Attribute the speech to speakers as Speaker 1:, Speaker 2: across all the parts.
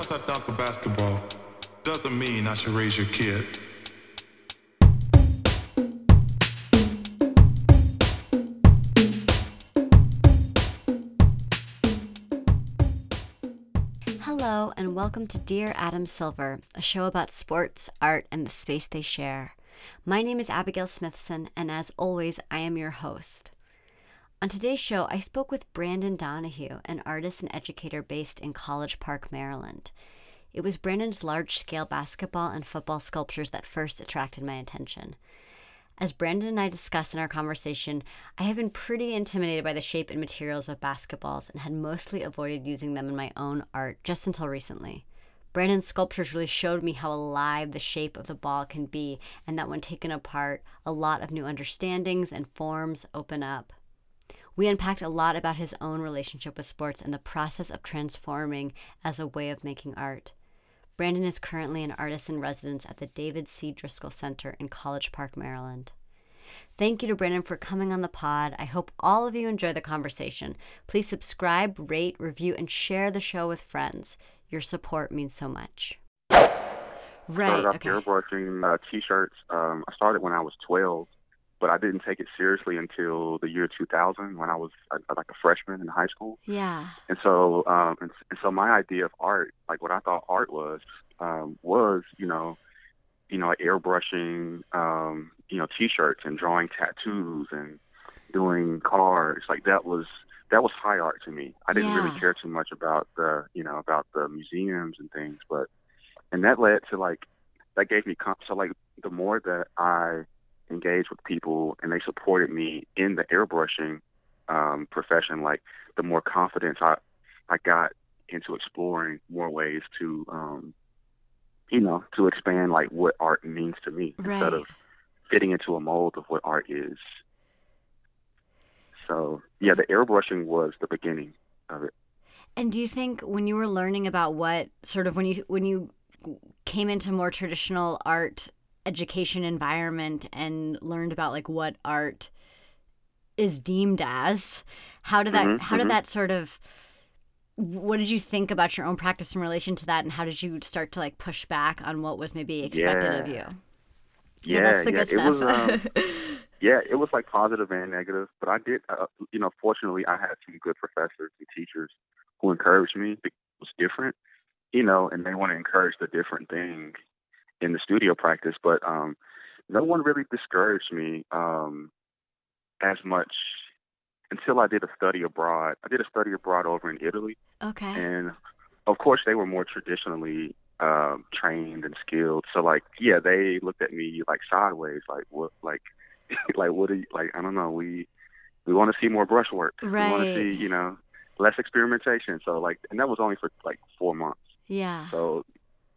Speaker 1: because I dunk a basketball doesn't mean I should raise your kid.
Speaker 2: Hello, and welcome to Dear Adam Silver, a show about sports, art, and the space they share. My name is Abigail Smithson, and as always, I am your host. On today's show, I spoke with Brandon Donahue, an artist and educator based in College Park, Maryland. It was Brandon's large scale basketball and football sculptures that first attracted my attention. As Brandon and I discussed in our conversation, I have been pretty intimidated by the shape and materials of basketballs and had mostly avoided using them in my own art just until recently. Brandon's sculptures really showed me how alive the shape of the ball can be, and that when taken apart, a lot of new understandings and forms open up. We unpacked a lot about his own relationship with sports and the process of transforming as a way of making art. Brandon is currently an artist in residence at the David C. Driskell Center in College Park, Maryland. Thank you to Brandon for coming on the pod. I hope all of you enjoy the conversation. Please subscribe, rate, review, and share the show with friends. Your support means so much.
Speaker 3: Right. Started off okay. airbrushing uh, t-shirts. Um, I started when I was 12, but I didn't take it seriously until the year 2000 when I was uh, like a freshman in high school.
Speaker 2: Yeah.
Speaker 3: And so, um, and, and so my idea of art, like what I thought art was, um, was you know, you know, airbrushing, um, you know, t-shirts and drawing tattoos and doing cars. Like that was that was high art to me. I didn't
Speaker 2: yeah.
Speaker 3: really care too much about the, you know, about the museums and things, but and that led to like that gave me comp- so like the more that I engaged with people and they supported me in the airbrushing um, profession, like the more confidence I I got into exploring more ways to um, you know to expand like what art means to me
Speaker 2: right.
Speaker 3: instead of fitting into a mold of what art is. So yeah, the airbrushing was the beginning of it.
Speaker 2: And do you think when you were learning about what sort of when you when you came into more traditional art education environment and learned about like what art is deemed as, how did that
Speaker 3: mm-hmm,
Speaker 2: how
Speaker 3: mm-hmm.
Speaker 2: did that sort of what did you think about your own practice in relation to that and how did you start to like push back on what was maybe expected
Speaker 3: yeah.
Speaker 2: of you?
Speaker 3: Yeah,
Speaker 2: yeah, that's the
Speaker 3: yeah.
Speaker 2: good
Speaker 3: it was um, yeah, it was like positive and negative, but I did uh, you know, fortunately I had some good professors and teachers who encouraged me. It was different, you know, and they want to encourage the different thing in the studio practice, but um no one really discouraged me um as much until I did a study abroad. I did a study abroad over in Italy.
Speaker 2: Okay.
Speaker 3: And of course they were more traditionally um trained and skilled. So like yeah, they looked at me like sideways, like what like like what are you like I don't know, we we want to see more brushwork.
Speaker 2: Right.
Speaker 3: We want to see, you know, less experimentation. So like and that was only for like 4 months.
Speaker 2: Yeah.
Speaker 3: So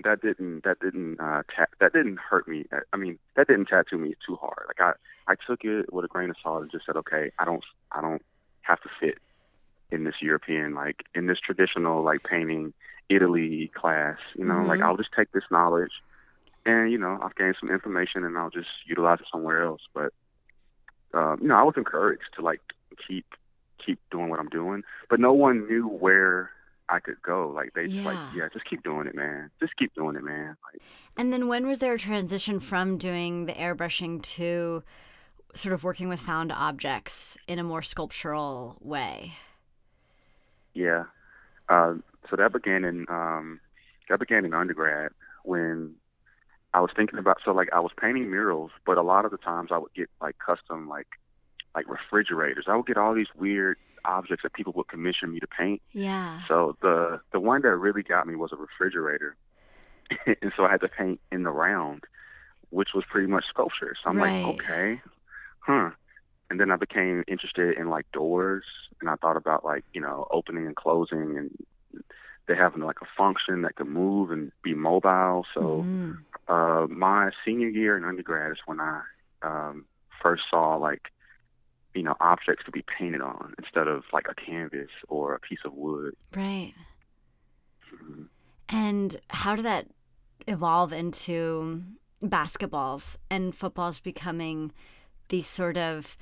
Speaker 3: that didn't that didn't uh ta- that didn't hurt me. I mean, that didn't tattoo me too hard. Like I I took it with a grain of salt and just said, okay, I don't I don't have to fit in this European like in this traditional like painting Italy class. You know,
Speaker 2: Mhm.
Speaker 3: like I'll just take this knowledge and you know I've gained some information and I'll just utilize it somewhere else. But um, you know, I was encouraged to like keep keep doing what I'm doing, but no one knew where I could go. Like they just like,
Speaker 2: Yeah.
Speaker 3: yeah, just keep doing it, man. Just keep doing it, man. Like
Speaker 2: And then when was there a transition from doing the airbrushing to sort of working with found objects in a more sculptural way?
Speaker 3: Yeah. Uh, so that began in um, that began in undergrad when I was thinking about. So like I was painting murals, but a lot of the times I would get like custom like like refrigerators. I would get all these weird objects that people would commission me to paint.
Speaker 2: Yeah.
Speaker 3: So the the one that really got me was a refrigerator, and so I had to paint in the round, which was pretty much sculpture. So I'm
Speaker 2: Right.
Speaker 3: like, okay, huh. And then I became interested in like doors, and I thought about like you know opening and closing, and they having like a function that could move and be mobile. So
Speaker 2: Mhm.
Speaker 3: uh, my senior year in undergrad is when I um, first saw like you know objects to be painted on instead of like a canvas or a piece of wood.
Speaker 2: Right.
Speaker 3: Mhm.
Speaker 2: And how did that evolve into basketballs and footballs becoming these sort of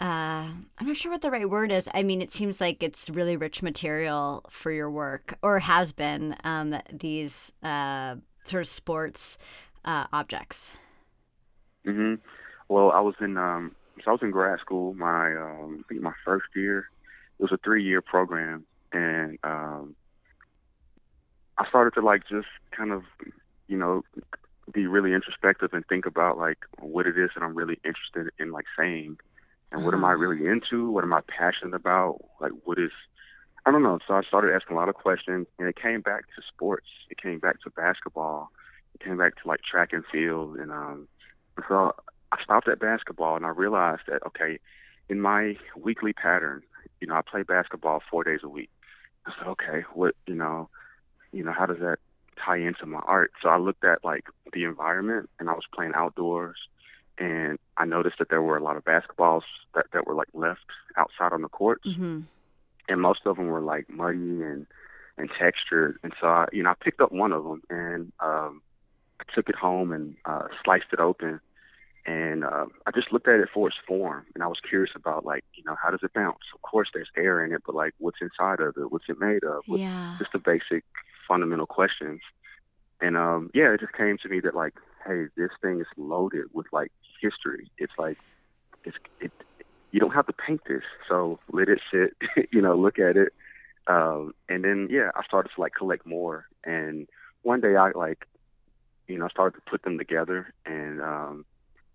Speaker 2: uh, I'm not sure what the right word is. I mean, it seems like it's really rich material for your work, or has been. Um, these uh, sort of sports uh, objects.
Speaker 3: hmm Well, I was in um, so I was in grad school. My um, I think my first year. It was a three-year program, and um, I started to like just kind of, you know, be really introspective and think about like what it is that I'm really interested in like saying and what am I really into? What am I passionate about? Like what is I don't know. So I started asking a lot of questions and it came back to sports. It came back to basketball. It came back to like track and field and um so stopped at basketball and I realized that okay, in my weekly pattern, you know, I play basketball four days a week. I said, okay, what you know, you know, how does that tie into my art? So I looked at like the environment and I was playing outdoors and I noticed that there were a lot of basketballs that, that were like left outside on the courts.
Speaker 2: Mm-hmm.
Speaker 3: And most of them were like muddy and, and textured. And so I, you know, I picked up one of them and, um, I took it home and, uh, sliced it open and uh, I just looked at it for its form, and I was curious about like, you know, how does it bounce? Of course, there's air in it, but like, what's inside of it? What's it made of? What,
Speaker 2: Yeah.
Speaker 3: Just the basic, fundamental questions. And um, yeah, it just came to me that like, hey, this thing is loaded with like history. It's like, it's it. You don't have to paint this, so let it sit. you know, look at it, um, and then yeah, I started to like collect more. And one day I like, you know, started to put them together, and um,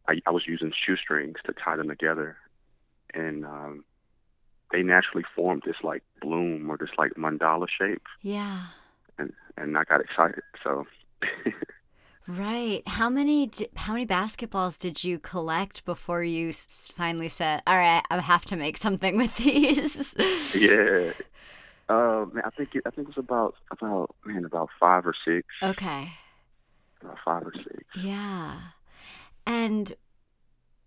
Speaker 3: I, I was using shoestrings to tie them together, and um, they naturally formed this like bloom or this like mandala shape,
Speaker 2: Yeah.
Speaker 3: and and I got excited. So
Speaker 2: Right. How many how many basketballs did you collect before you finally said, "All right, I have to make something with these"?
Speaker 3: yeah, uh, man, I think it, I think it was about about man about five or six,
Speaker 2: Okay.
Speaker 3: about five or six.
Speaker 2: Yeah. And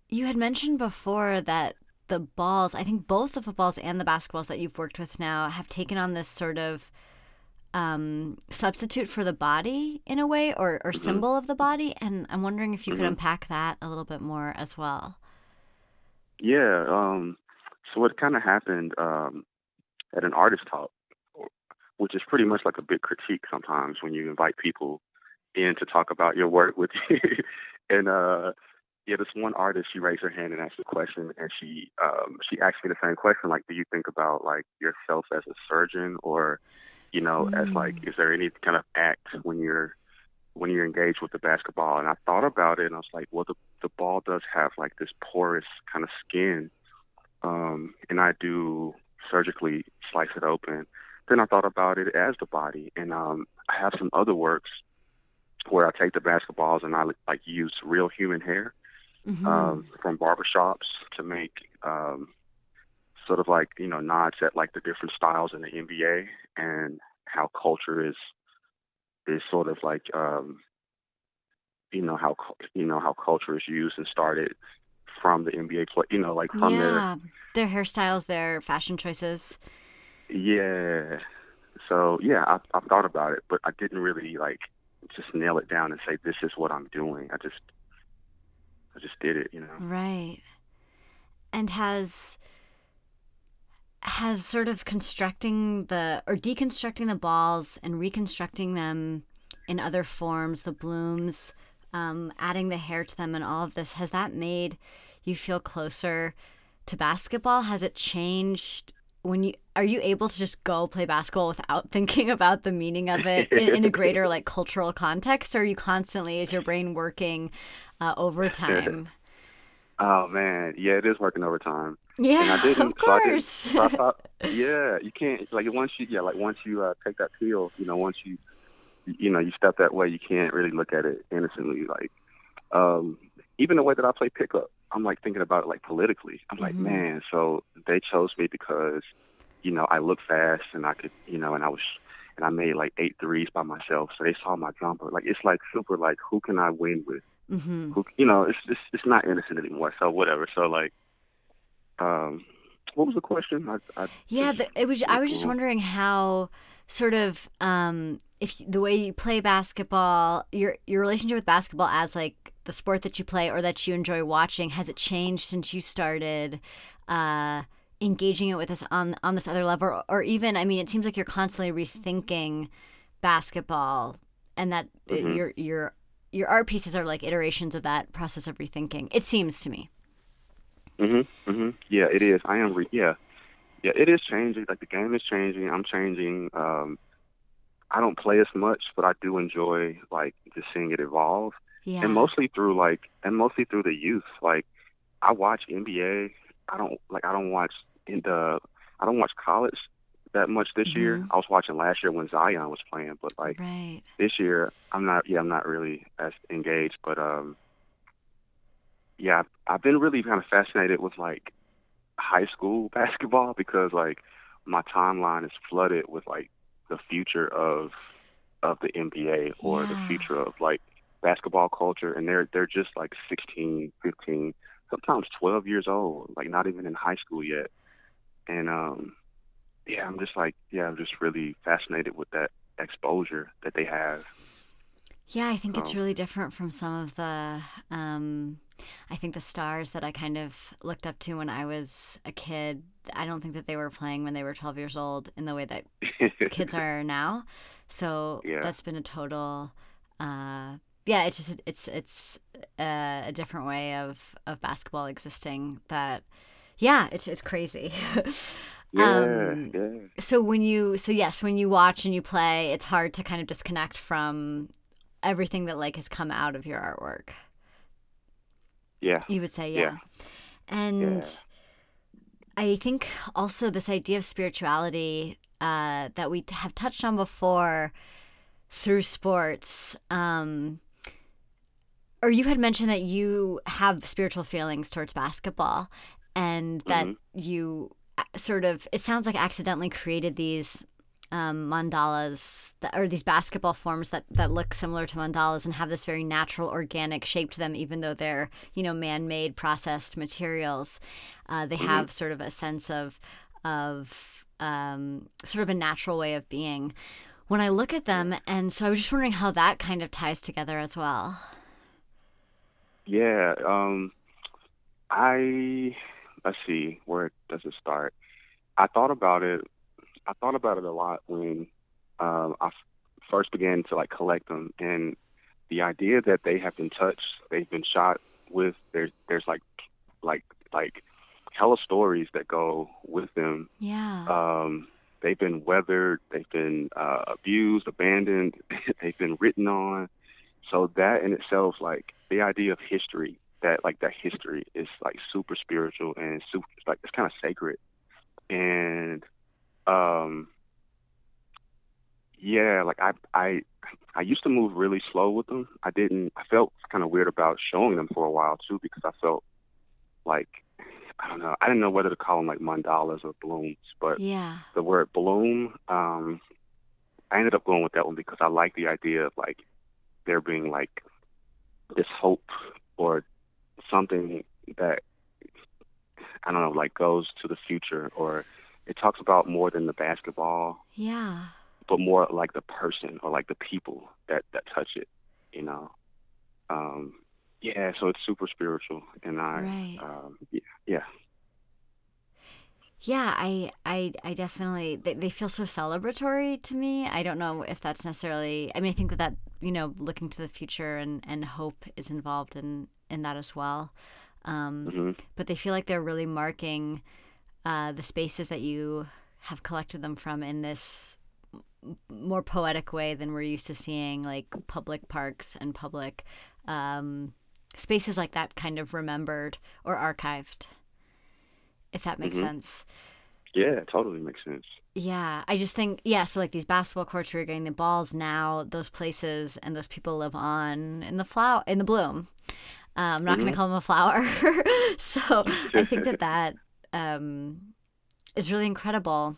Speaker 2: you had mentioned before that the balls, I think both the footballs and the basketballs that you've worked with now have taken on this sort of um, substitute for the body in a way or, or symbol of the body. And I'm wondering if you could
Speaker 3: Mhm.
Speaker 2: unpack that a little bit more as well.
Speaker 3: Yeah. Um, so what kind of happened um, at an artist talk, which is pretty much like a big critique sometimes when you invite people in to talk about your work with you. and uh, yeah, this one artist, she raised her hand and asked a question, and she um, she asked me the same question, like, do you think about like yourself as a surgeon, or you know, as like, is there any kind of act when you're when you're engaged with the basketball. And I thought about it and I was like, well, the, the ball does have like this porous kind of skin. Um, and I do surgically slice it open. Then I thought about it as the body. And um, I have some other works where I take the basketballs and I like use real human hair
Speaker 2: Mhm.
Speaker 3: um, from barbershops to make um, sort of like you know nods at like the different styles in the NBA and how culture is is sort of like um, you know how you know how culture is used and started from the NBA play you know like from
Speaker 2: yeah. Their hairstyles, their fashion choices.
Speaker 3: yeah so yeah I, I thought about it but I didn't really like just nail it down and say this is what I'm doing I just I just did it you know
Speaker 2: Right. And has has sort of constructing the or deconstructing the balls and reconstructing them in other forms, the blooms, um, adding the hair to them and all of this, has that made you feel closer to basketball? Has it changed when you are you able to just go play basketball without thinking about the meaning of it in, in a greater like cultural context or are you constantly is your brain working uh, overtime
Speaker 3: Oh man, yeah, it is working overtime.
Speaker 2: Yeah,
Speaker 3: And I didn't.
Speaker 2: of
Speaker 3: so I
Speaker 2: course.
Speaker 3: so I thought, yeah, you can't like once you yeah like once you uh, take that pill, you know, once you you know you step that way, you can't really look at it innocently. Like um, even the way that I play pickup, I'm like thinking about it like politically. I'm like,
Speaker 2: Mhm.
Speaker 3: man, so they chose me because you know I look fast and I could you know and I was and I made like eight threes by myself, so they saw my jumper. Like it's like super like who can I win with?
Speaker 2: hmm
Speaker 3: who you know it's it's it's not innocent anymore so whatever so like um what was the question I, I
Speaker 2: Yeah, the, it was. I was just wondering how sort of um, if the way you play basketball, your your relationship with basketball as like the sport that you play or that you enjoy watching, has it changed since you started uh, engaging it with us on on this other level, or, or even I mean, it seems like you're constantly rethinking basketball, and that
Speaker 3: Mhm.
Speaker 2: your your your art pieces are like iterations of that process of rethinking. It seems to me.
Speaker 3: Mhm. Mhm. Yeah, it is. I am. Re- yeah, yeah. It is changing. Like the game is changing. I'm changing. Um, I don't play as much, but I do enjoy like just seeing it evolve,
Speaker 2: Yeah.
Speaker 3: and mostly through like, and mostly through the youth. Like, I watch NBA. I don't like. I don't watch in the. I don't watch college that much this year.
Speaker 2: Mhm.
Speaker 3: I was watching last year when Zion was playing, but like
Speaker 2: right.
Speaker 3: this year I'm not yeah I'm not really as engaged but um yeah I've, I've been really kind of fascinated with like high school basketball because like my timeline is flooded with like the future of of the NBA or the future of like basketball culture and they're they're just like 16 15 sometimes 12 years old like not even in high school yet. And um yeah I'm just like yeah I'm just really fascinated with that exposure that they have
Speaker 2: Yeah, I think it's really different from some of the um I think the stars that I kind of looked up to when I was a kid. I don't think that they were playing when they were 12 years old in the way that kids are now. So
Speaker 3: Yeah.
Speaker 2: that's been a total uh yeah, it's just it's it's uh, a different way of of basketball existing that yeah, it's it's crazy.
Speaker 3: yeah
Speaker 2: Um,
Speaker 3: yeah
Speaker 2: so when you so yes when you watch and you play it's hard to kind of disconnect from everything that like has come out of your artwork
Speaker 3: yeah
Speaker 2: you would say yeah,
Speaker 3: Yeah.
Speaker 2: and
Speaker 3: Yeah.
Speaker 2: i think also this idea of spirituality uh, that we have touched on before through sports um, or you had mentioned that you have spiritual feelings towards basketball and that
Speaker 3: Mhm.
Speaker 2: you uh, sort of it sounds like accidentally created these um, mandalas that, or these basketball forms that, that look similar to mandalas and have this very natural organic shape to them even though they're you know man-made processed materials uh, they have sort of a sense of of um, sort of a natural way of being when I look at them and so I was just wondering how that kind of ties together as well
Speaker 3: Yeah, um, I let's see, where does it start? I thought about it. I thought about it a lot when um, I f- first began to like collect them, and the idea that they have been touched, they've been shot with. There's there's like like like hella stories that go with them.
Speaker 2: yeah
Speaker 3: Um, they've been weathered, they've been uh, abused, abandoned, they've been written on. So that in itself, like the idea of history, that like that history is like super spiritual and super like it's kind of sacred. And um, yeah, like I I I used to move really slow with them. I didn't. I felt kind of weird about showing them for a while too because I felt like I don't know. I didn't know whether to call them like mandalas or blooms, but
Speaker 2: yeah
Speaker 3: the word bloom, um, I ended up going with that one because I like the idea of like there being like this hope or something that I don't know, like goes to the future or it talks about more than the basketball,
Speaker 2: yeah
Speaker 3: but more like the person or like the people that that touch it, you know. Um, yeah, so it's super spiritual, and I,
Speaker 2: Right.
Speaker 3: um, yeah, yeah,
Speaker 2: Yeah, I, I, I definitely they, they feel so celebratory to me. I don't know if that's necessarily. I mean, I think that that you know, looking to the future and and hope is involved in in that as well. Um,
Speaker 3: hmm
Speaker 2: But they feel like they're really marking uh, the spaces that you have collected them from in this more poetic way than we're used to seeing, like public parks and public um, spaces like that, kind of remembered or archived. If that makes
Speaker 3: Mhm.
Speaker 2: sense.
Speaker 3: yeah, it totally makes sense.
Speaker 2: Yeah, I just think yeah. So like these basketball courts where you're getting the balls now, those places and those people live on in the flower in the bloom. Uh, I'm not going
Speaker 3: Mhm.
Speaker 2: to call them a flower. so I think that that um, is really incredible.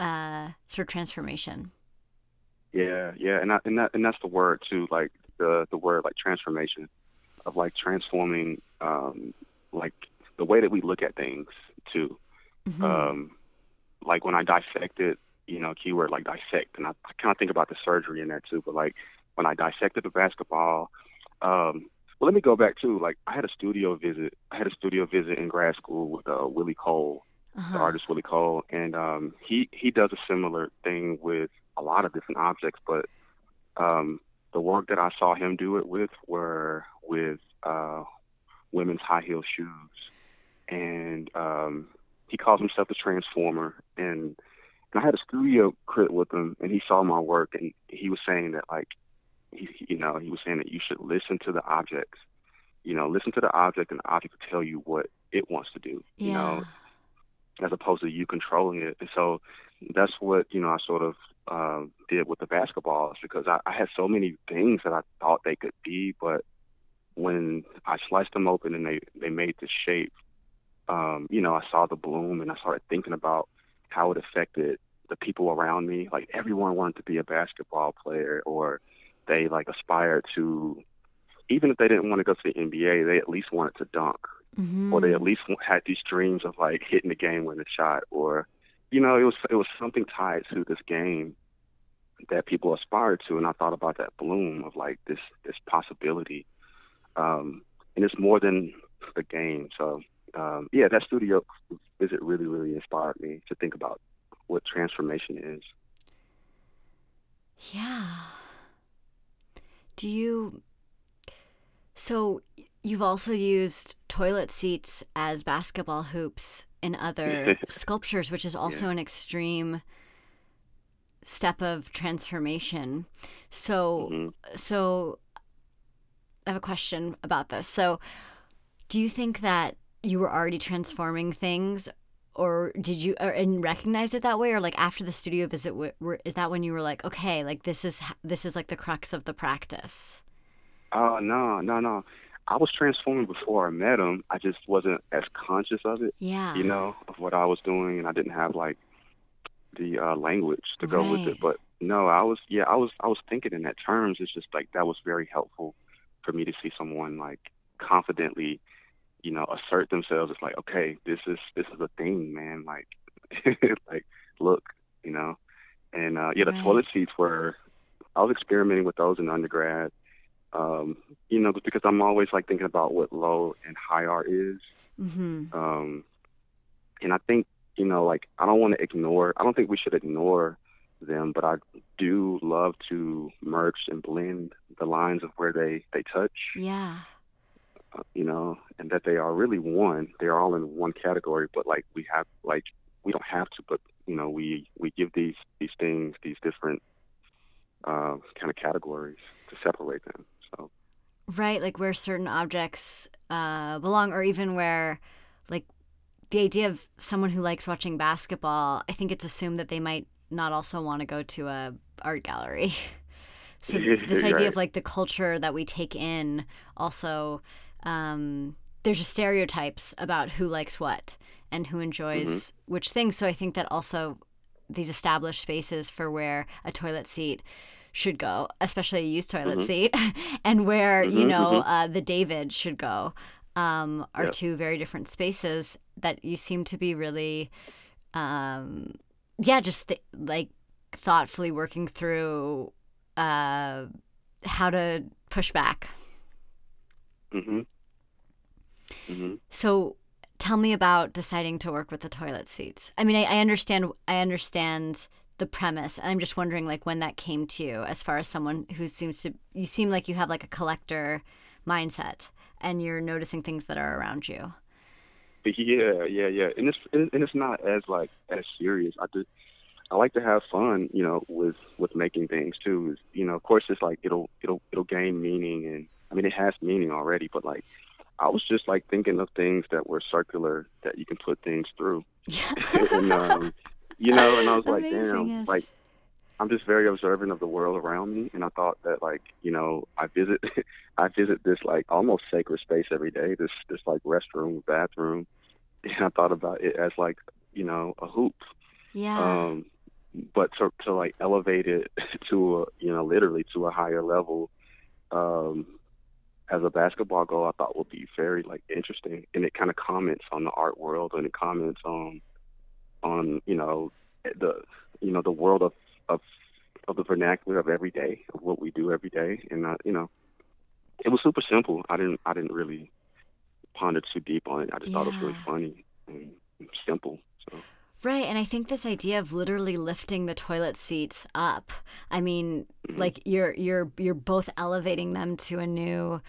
Speaker 2: Uh, sort of transformation.
Speaker 3: Yeah, yeah, and I, and that and that's the word too, like the the word like transformation, of like transforming, um, like the way that we look at things too.
Speaker 2: Mhm.
Speaker 3: Um, like when I dissected, you know, keyword like dissect, and I, I kind of think about the surgery in that too. But like when I dissected the basketball, um, well, let me go back too. Like I had a studio visit. I had a studio visit in grad school with uh, Willie Cole,
Speaker 2: Uh-huh.
Speaker 3: the artist Willie Cole, and um, he he does a similar thing with a lot of different objects. But um, the work that I saw him do it with were with uh, women's high heel shoes, and um, he calls himself the Transformer. And, and I had a studio crit with him, and he saw my work, and he was saying that like he, you know, he was saying that you should listen to the objects. You know, listen to the object, and the object will tell you what it wants to do. You know, as opposed to you controlling it. And so that's what you know I sort of uh, did with the basketballs because I, I had so many things that I thought they could be, but when I sliced them open and they they made the shape, um, you know, I saw the bloom and I started thinking about how it affected the people around me. Like everyone wanted to be a basketball player, or they like aspired to. Even if they didn't want to go to the NBA, they at least wanted to dunk
Speaker 2: Mhm.
Speaker 3: or they at least had these dreams of like hitting the game winning shot or you know it was it was something tied to this game that people aspired to and I thought about that bloom of like this this possibility um and it's more than the game so um yeah that studio visit really really inspired me to think about what transformation is
Speaker 2: Yeah. Do you. So you've also used toilet seats as basketball hoops in other sculptures, which is also an extreme step of transformation. So,
Speaker 3: Mhm.
Speaker 2: so I have a question about this. So, do you think that you were already transforming things, or did you or, and recognize it that way, or like after the studio visit, w- were, is that when you were like, okay, like this is this is like the crux of the practice?
Speaker 3: oh no no no I was transforming before I met him I just wasn't as conscious of it
Speaker 2: Yeah.
Speaker 3: you know, of what I was doing, and I didn't have like the uh, language to go with it. But no, I was, yeah, I was, I was thinking in that terms. It's just like that was very helpful for me to see someone like confidently, you know, assert themselves. It's like, okay, this is this is a thing, man. Like, like, look, you know, and uh, yeah, the
Speaker 2: Right.
Speaker 3: toilet seats were. I was experimenting with those in undergrad. Um, you know, because I'm always like thinking about what low and high art is.
Speaker 2: Mm-hmm.
Speaker 3: Um, and I think, you know, like I don't want to ignore, I don't think we should ignore them, but I do love to merge and blend the lines of where they, they touch,
Speaker 2: Yeah.
Speaker 3: You know, and that they are really one. They're all in one category, but like we have, like, we don't have to, but, you know, we, we give these, these things, these different uh, kind of categories to separate them. So,
Speaker 2: Right, like where certain objects uh, belong, or even where, like, the idea of someone who likes watching basketball, I think it's assumed that they might not also want to go to a art gallery. So th- this idea
Speaker 3: Right.
Speaker 2: of like the culture that we take in, also, um, there's just stereotypes about who likes what and who enjoys which things. So I think that also these established spaces for where a toilet seat should go, especially a used toilet
Speaker 3: Mhm.
Speaker 2: seat, and where you
Speaker 3: Mhm,
Speaker 2: know
Speaker 3: mhm.
Speaker 2: uh, the David should go, um, are
Speaker 3: Yep.
Speaker 2: two very different spaces that you seem to be really, um, yeah, just th- like thoughtfully working through uh, how to push back.
Speaker 3: Hmm hmm
Speaker 2: So tell me about deciding to work with the toilet seats. I mean, I, I understand. I understand the premise, and I'm just wondering, like, when that came to you, as far as someone who seems to, you seem like you have like a collector mindset, and you're noticing things that are around you.
Speaker 3: Yeah, yeah, yeah, and it's and and it's not as like as serious. I do. I like to have fun, you know, with with making things too. You know, of course, it's like it'll it'll it'll gain meaning, and I mean, it has meaning already. But like, I was just like thinking of things that were circular that you can put things through, and um, you know, and I was like,
Speaker 2: Amazing,
Speaker 3: damn,
Speaker 2: yes.
Speaker 3: like I'm just very observant of the world around me, and I thought that like you know I visit I visit this like almost sacred space every day. This this like restroom, bathroom, and I thought about it as like you know a hoop,
Speaker 2: Yeah.
Speaker 3: um, but to to like elevate it to a you know literally to a higher level. Um, as a basketball goal, I thought would be very like interesting, and it kind of comments on the art world, and it comments on on you know the you know the world of of of the vernacular of every day of what we do every day, and uh, you know it was super simple. I didn't I didn't really ponder too deep on it. I just thought it was really funny and simple. So
Speaker 2: Right, and I think this idea of literally lifting the toilet seats up. I mean, like you're you're you're both elevating them to a new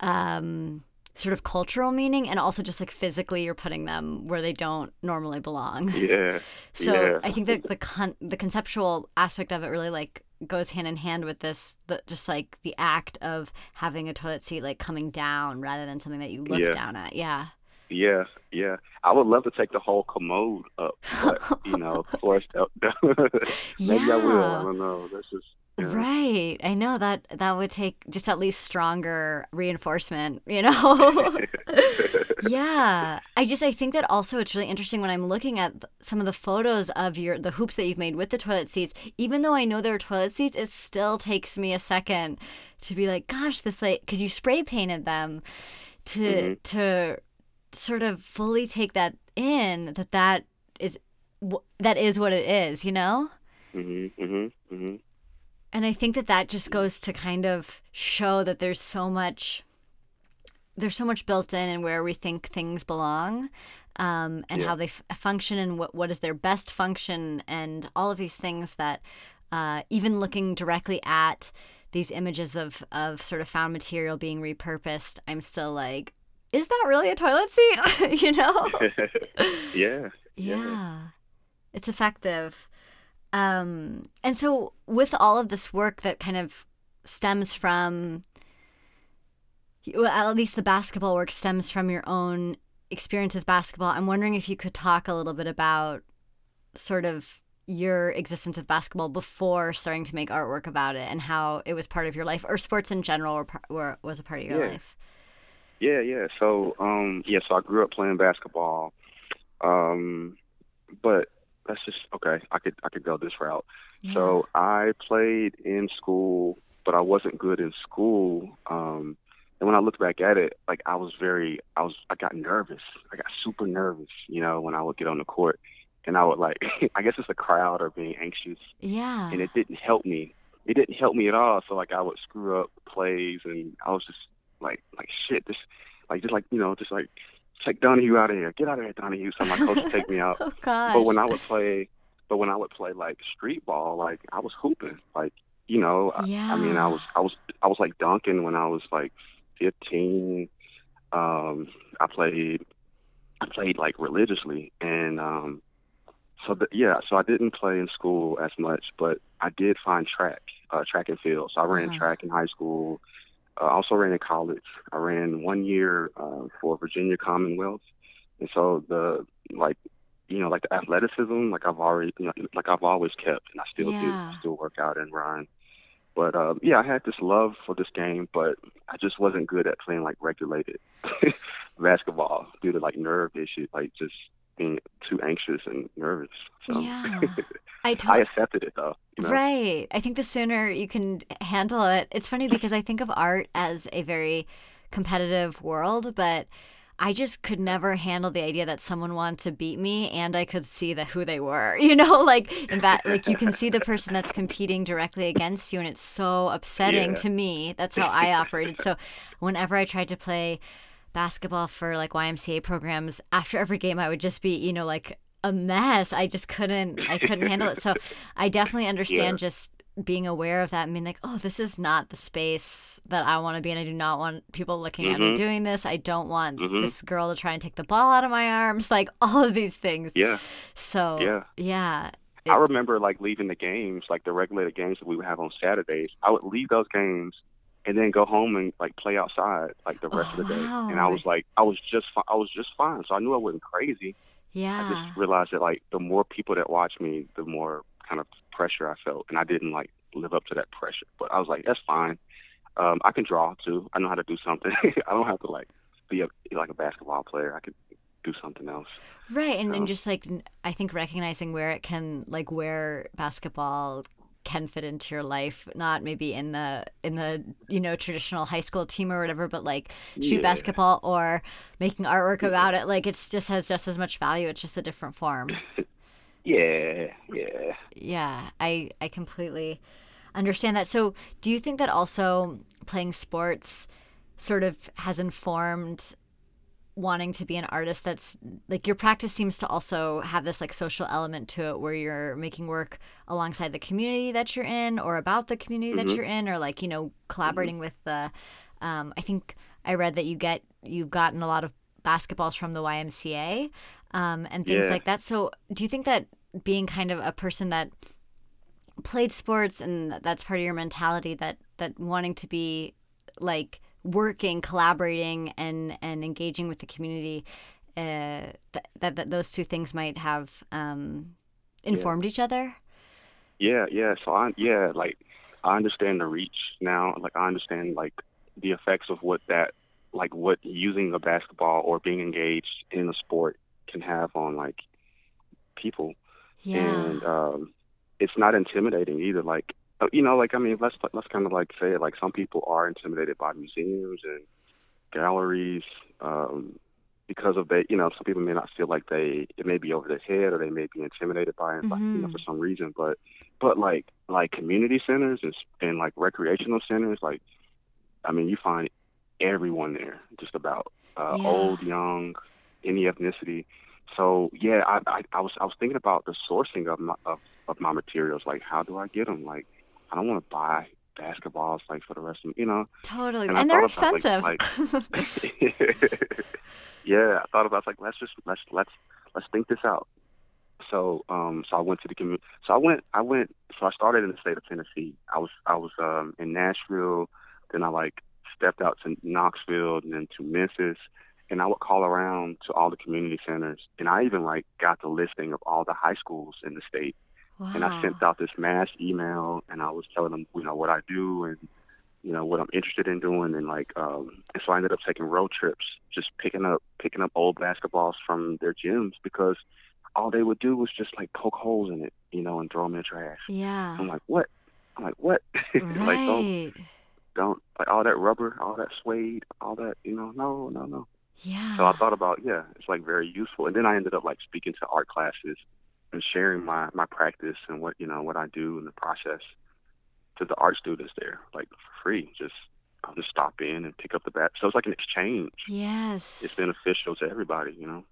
Speaker 2: um sort of cultural meaning and also just like physically you're putting them where they don't normally belong.
Speaker 3: yeah,
Speaker 2: So
Speaker 3: yeah.
Speaker 2: I think that the con- the conceptual aspect of it really like goes hand in hand with this the, just like the act of having a toilet seat like coming down rather than something that you look
Speaker 3: Yeah.
Speaker 2: down at. Yeah.
Speaker 3: Yeah, yeah. I would love to take the whole commode up, but you know, of course, maybe I will. I don't know. That's just yeah.
Speaker 2: Right. I know that that would take just at least stronger reinforcement, you know? yeah. I just I think that also it's really interesting when I'm looking at some of the photos of your the hoops that you've made with the toilet seats. Even though I know they're toilet seats, it still takes me a second to be like, gosh, this like cuz you spray painted them to
Speaker 3: Mhm.
Speaker 2: to sort of fully take that in that that is that is what it is, you know?
Speaker 3: Mm-hmm, Mhm. Mhm.
Speaker 2: And I think that that just goes to kind of show that there's so much, there's so much built in and where we think things belong, um, and
Speaker 3: Yeah.
Speaker 2: how they f- function and what what is their best function and all of these things that, uh, even looking directly at these images of of sort of found material being repurposed, I'm still like, is that really a toilet seat? you know?
Speaker 3: yeah.
Speaker 2: Yeah. It's effective. Um, and so, with all of this work that kind of stems from, well, at least the basketball work stems from your own experience with basketball, I'm wondering if you could talk a little bit about sort of your existence with basketball before starting to make artwork about it and how it was part of your life or sports in general were, were was a part of your
Speaker 3: Yeah.
Speaker 2: life.
Speaker 3: Yeah, yeah. So, um, yeah. So I grew up playing basketball, um, but that's just okay. I could I could go this route. So I played in school, but I wasn't good in school. Um, and when I look back at it, like I was very, I was, I got nervous. I got super nervous, you know, when I would get on the court, and I would like, I guess it's the crowd or being anxious,
Speaker 2: yeah.
Speaker 3: and it didn't help me. It didn't help me at all. So like I would screw up plays, and I was just like, like shit, this, like just like you know, just like take Donahue out of here, get out of here, Donahue. So my coach would take me out.
Speaker 2: oh gosh.
Speaker 3: But when I would play, but when I would play like street ball, like I was hooping, like you know, I, I mean, I was, I was, I was like dunking when I was like 15. Um, I played, I played like religiously, and um, so the, yeah, so I didn't play in school as much, but I did find track, uh, track and field. So I ran
Speaker 2: Uh-huh.
Speaker 3: track in high school. Uh, I also ran in college. I ran one year uh, for Virginia Commonwealth, and so the like, you know, like the athleticism, like I've already, you know, like I've always kept, and I still
Speaker 2: Yeah.
Speaker 3: do, still work out and run. But um, yeah, I had this love for this game, but I just wasn't good at playing like regulated basketball due to like nerve issues, like just being too anxious and nervous. So
Speaker 2: Yeah. I
Speaker 3: I accepted it though. You know?
Speaker 2: Right. I think the sooner you can handle it. It's funny because I think of art as a very competitive world, but I just could never handle the idea that someone wanted to beat me and I could see the who they were. You know, like in that like you can see the person that's competing directly against you and it's so upsetting
Speaker 3: Yeah.
Speaker 2: to me. That's how I operated. So whenever I tried to play basketball for like YMCA programs, after every game I would just be, you know, like a mess. I just couldn't I couldn't handle it. So I definitely understand just being aware of that and being like, oh, this is not the space that I want to be in. I do not want people looking at me
Speaker 3: Mhm.
Speaker 2: doing this. I don't want
Speaker 3: Mhm.
Speaker 2: this girl to try and take the ball out of my arms. Like all of these things.
Speaker 3: Yeah.
Speaker 2: So
Speaker 3: Yeah.
Speaker 2: yeah.
Speaker 3: I remember like leaving the games, like the regulated games that we would have on Saturdays. I would leave those games and then go home and like play outside like the rest
Speaker 2: Oh,
Speaker 3: of the day.
Speaker 2: wow.
Speaker 3: And I was like, I was just, fi- I was just fine. So I knew I wasn't crazy.
Speaker 2: Yeah.
Speaker 3: I just realized that like the more people that watch me, the more kind of pressure I felt, and I didn't like live up to that pressure. But I was like, that's fine. Um, I can draw too. I know how to do something. I don't have to like be a like a basketball player. I could do something else.
Speaker 2: Right, and,
Speaker 3: So-
Speaker 2: and just like I think recognizing where it can like where basketball can fit into your life, not maybe in the in the you know traditional high school team or whatever, but like shoot
Speaker 3: Yeah.
Speaker 2: basketball or making artwork about it. Like it's just has just as much value. It's just a different form.
Speaker 3: Yeah, yeah.
Speaker 2: Yeah, I I completely understand that. So, do you think that also playing sports sort of has informed wanting to be an artist that's like your practice seems to also have this like social element to it where you're making work alongside the community that you're in or about the community
Speaker 3: Mm-hmm.
Speaker 2: that you're in or like you know collaborating with the um, i think i read that you get you've gotten a lot of basketballs from the ymca um, and things
Speaker 3: Yeah.
Speaker 2: like that so do you think that being kind of a person that played sports and that's part of your mentality that that wanting to be like working collaborating and and engaging with the community uh, that, that, that those two things might have um, informed each other
Speaker 3: Yeah, yeah. So I yeah, like I understand the reach now. Like I understand like the effects of what that like what using a basketball or being engaged in a sport can have on like people.
Speaker 2: yeah
Speaker 3: And um it's not intimidating either. Like you know, like I mean, let's let's kind of like say it. Like some people are intimidated by museums and galleries um, because of that. You know, some people may not feel like they it may be over their head or they may be intimidated by it, like, you know,
Speaker 2: Mhm.
Speaker 3: for some reason. But but like like community centers and, and like recreational centers, like I mean, you find everyone there, just about uh,
Speaker 2: Yeah.
Speaker 3: old, young, any ethnicity. So yeah, I, I I was I was thinking about the sourcing of my of, of my materials. Like, how do I get them? Like, I don't want to buy basketballs like for the rest of you know.
Speaker 2: totally
Speaker 3: and
Speaker 2: and, they're expensive
Speaker 3: like- yeah, I thought about like let's just let's let's let's think this out. So um so I went to the community. So I went I went so I started in the state of Tennessee. I was I was um in Nashville, then I like stepped out to Knoxville and then to Memphis and I would call around to all the community centers and I even like got the listing of all the high schools in the state
Speaker 2: wow.
Speaker 3: and I sent out this mass email and I was telling them, you know, what I do and you know what I'm interested in doing and like um and so I ended up taking road trips just picking up picking up old basketballs from their gyms because all they would do was just like poke holes in it, you know, and throw them in the trash.
Speaker 2: yeah
Speaker 3: I'm like, what? I'm like, what? like don't
Speaker 2: right
Speaker 3: don't like all that rubber, all that suede, all that, you know, no, no, no.
Speaker 2: yeah
Speaker 3: So I thought about, yeah, it's like very useful. And then I ended up like speaking to art classes and sharing my my practice and what you know what I do in the process to the art students there, like for free. Just I'll just stop in and pick up the bat. So it's like an exchange.
Speaker 2: yes
Speaker 3: It's beneficial to everybody, you know.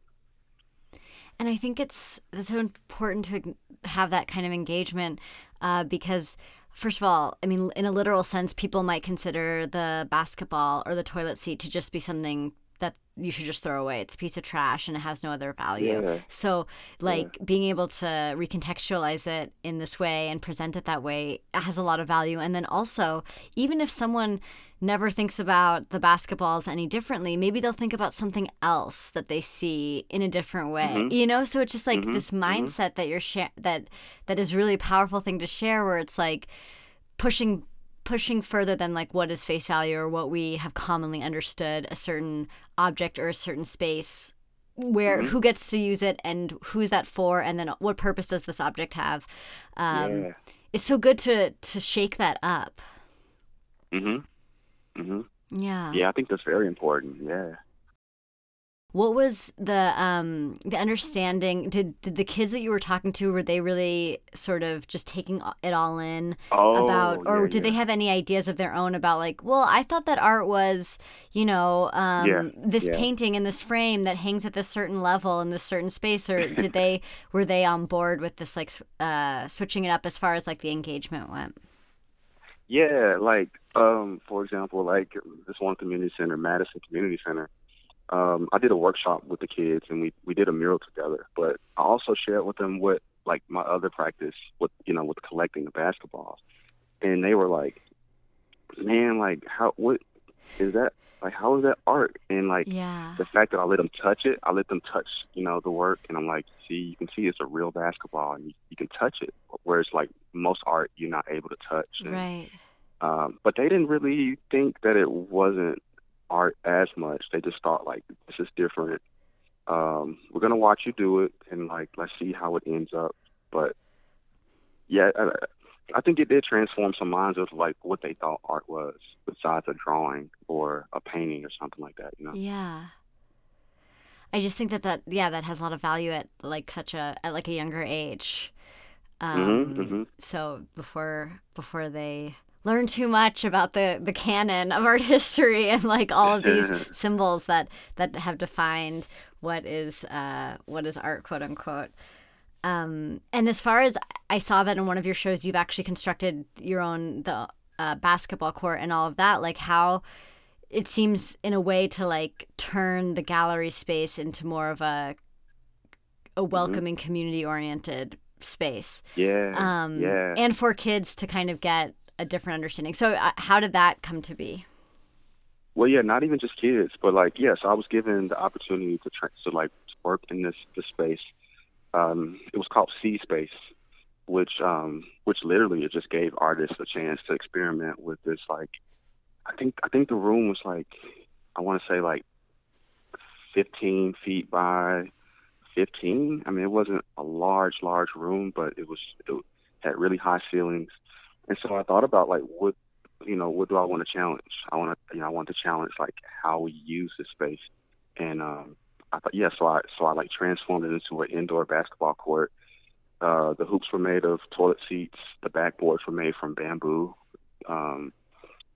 Speaker 2: And I think it's it's so important to have that kind of engagement uh, because, first of all, I mean, in a literal sense, people might consider the basketball or the toilet seat to just be something you should just throw away. It's a piece of trash and it has no other value.
Speaker 3: Yeah.
Speaker 2: So, like, being able to recontextualize it in this way and present it that way has a lot of value. And then also, even if someone never thinks about the basketballs any differently, maybe they'll think about something else that they see in a different way.
Speaker 3: Mhm.
Speaker 2: You know, so it's just like
Speaker 3: Mhm,
Speaker 2: this
Speaker 3: mhm.
Speaker 2: mindset that you're share that that is really a powerful thing to share where it's like pushing pushing further than like what is face value or what we have commonly understood a certain object or a certain space where
Speaker 3: Mhm.
Speaker 2: who gets to use it and who's that for and then what purpose does this object have um,
Speaker 3: yeah.
Speaker 2: it's so good to to shake that up
Speaker 3: Mhm. Mhm.
Speaker 2: yeah
Speaker 3: Yeah, I think that's very important. Yeah.
Speaker 2: What was the um the understanding did did the kids that you were talking to were they really sort of just taking it all in
Speaker 3: Oh.
Speaker 2: about or
Speaker 3: yeah,
Speaker 2: did they have any ideas of their own about like well i thought that art was you know um,
Speaker 3: Yeah,
Speaker 2: this
Speaker 3: yeah.
Speaker 2: painting in this frame that hangs at this certain level in this certain space or did they were they on board with this like uh, switching it up as far as like the engagement went
Speaker 3: Yeah, like um, for example, like this one community center, Madison Community Center. Um, I did a workshop with the kids, and we we did a mural together. But I also shared with them what like my other practice, with you know, with collecting the basketballs, and they were like, "Man, like how what is that? Like how is that art?" And like
Speaker 2: yeah
Speaker 3: the fact that I let them touch it, I let them touch, you know, the work, and I'm like, see, you can see it's a real basketball, and you, you can touch it. Whereas like most art, you're not able to touch. And,
Speaker 2: right
Speaker 3: um, but they didn't really think that it wasn't art as much. They just thought like this is different. Um, we're gonna watch you do it, and like let's see how it ends up. But yeah, I, I think it did transform some minds of like what they thought art was, besides a drawing or a painting or something like that. You know?
Speaker 2: yeah i just think that that yeah that has a lot of value at like such a at like a younger age um
Speaker 3: Mhm, mhm.
Speaker 2: so before before they learn too much about the the canon of art history and like all of these symbols that that have defined what is uh, what is art, quote unquote. Um, and as far as I saw that in one of your shows, you've actually constructed your own the uh, basketball court and all of that. Like how it seems in a way to like turn the gallery space into more of a a
Speaker 3: Mm-hmm.
Speaker 2: welcoming, community oriented space.
Speaker 3: Yeah.
Speaker 2: Um,
Speaker 3: yeah.
Speaker 2: and for kids to kind of get a different understanding. So, uh, how did that come to be?
Speaker 3: Well, yeah, not even just kids, but like, yes, I was given the opportunity to to like work in this this space. Um, it was called C Space, which um, which literally it just gave artists a chance to experiment with this. Like, I think I think the room was like, I want to say like 15 feet by 15. I mean, it wasn't a large, large room, but it was it had really high ceilings. And so I thought about like what you know, what do I want to challenge? I want to, you know, I want to challenge like how we use this space. And um, I thought, yeah, so I, so I like transformed it into an indoor basketball court. Uh, the hoops were made of toilet seats. The backboards were made from bamboo. Um,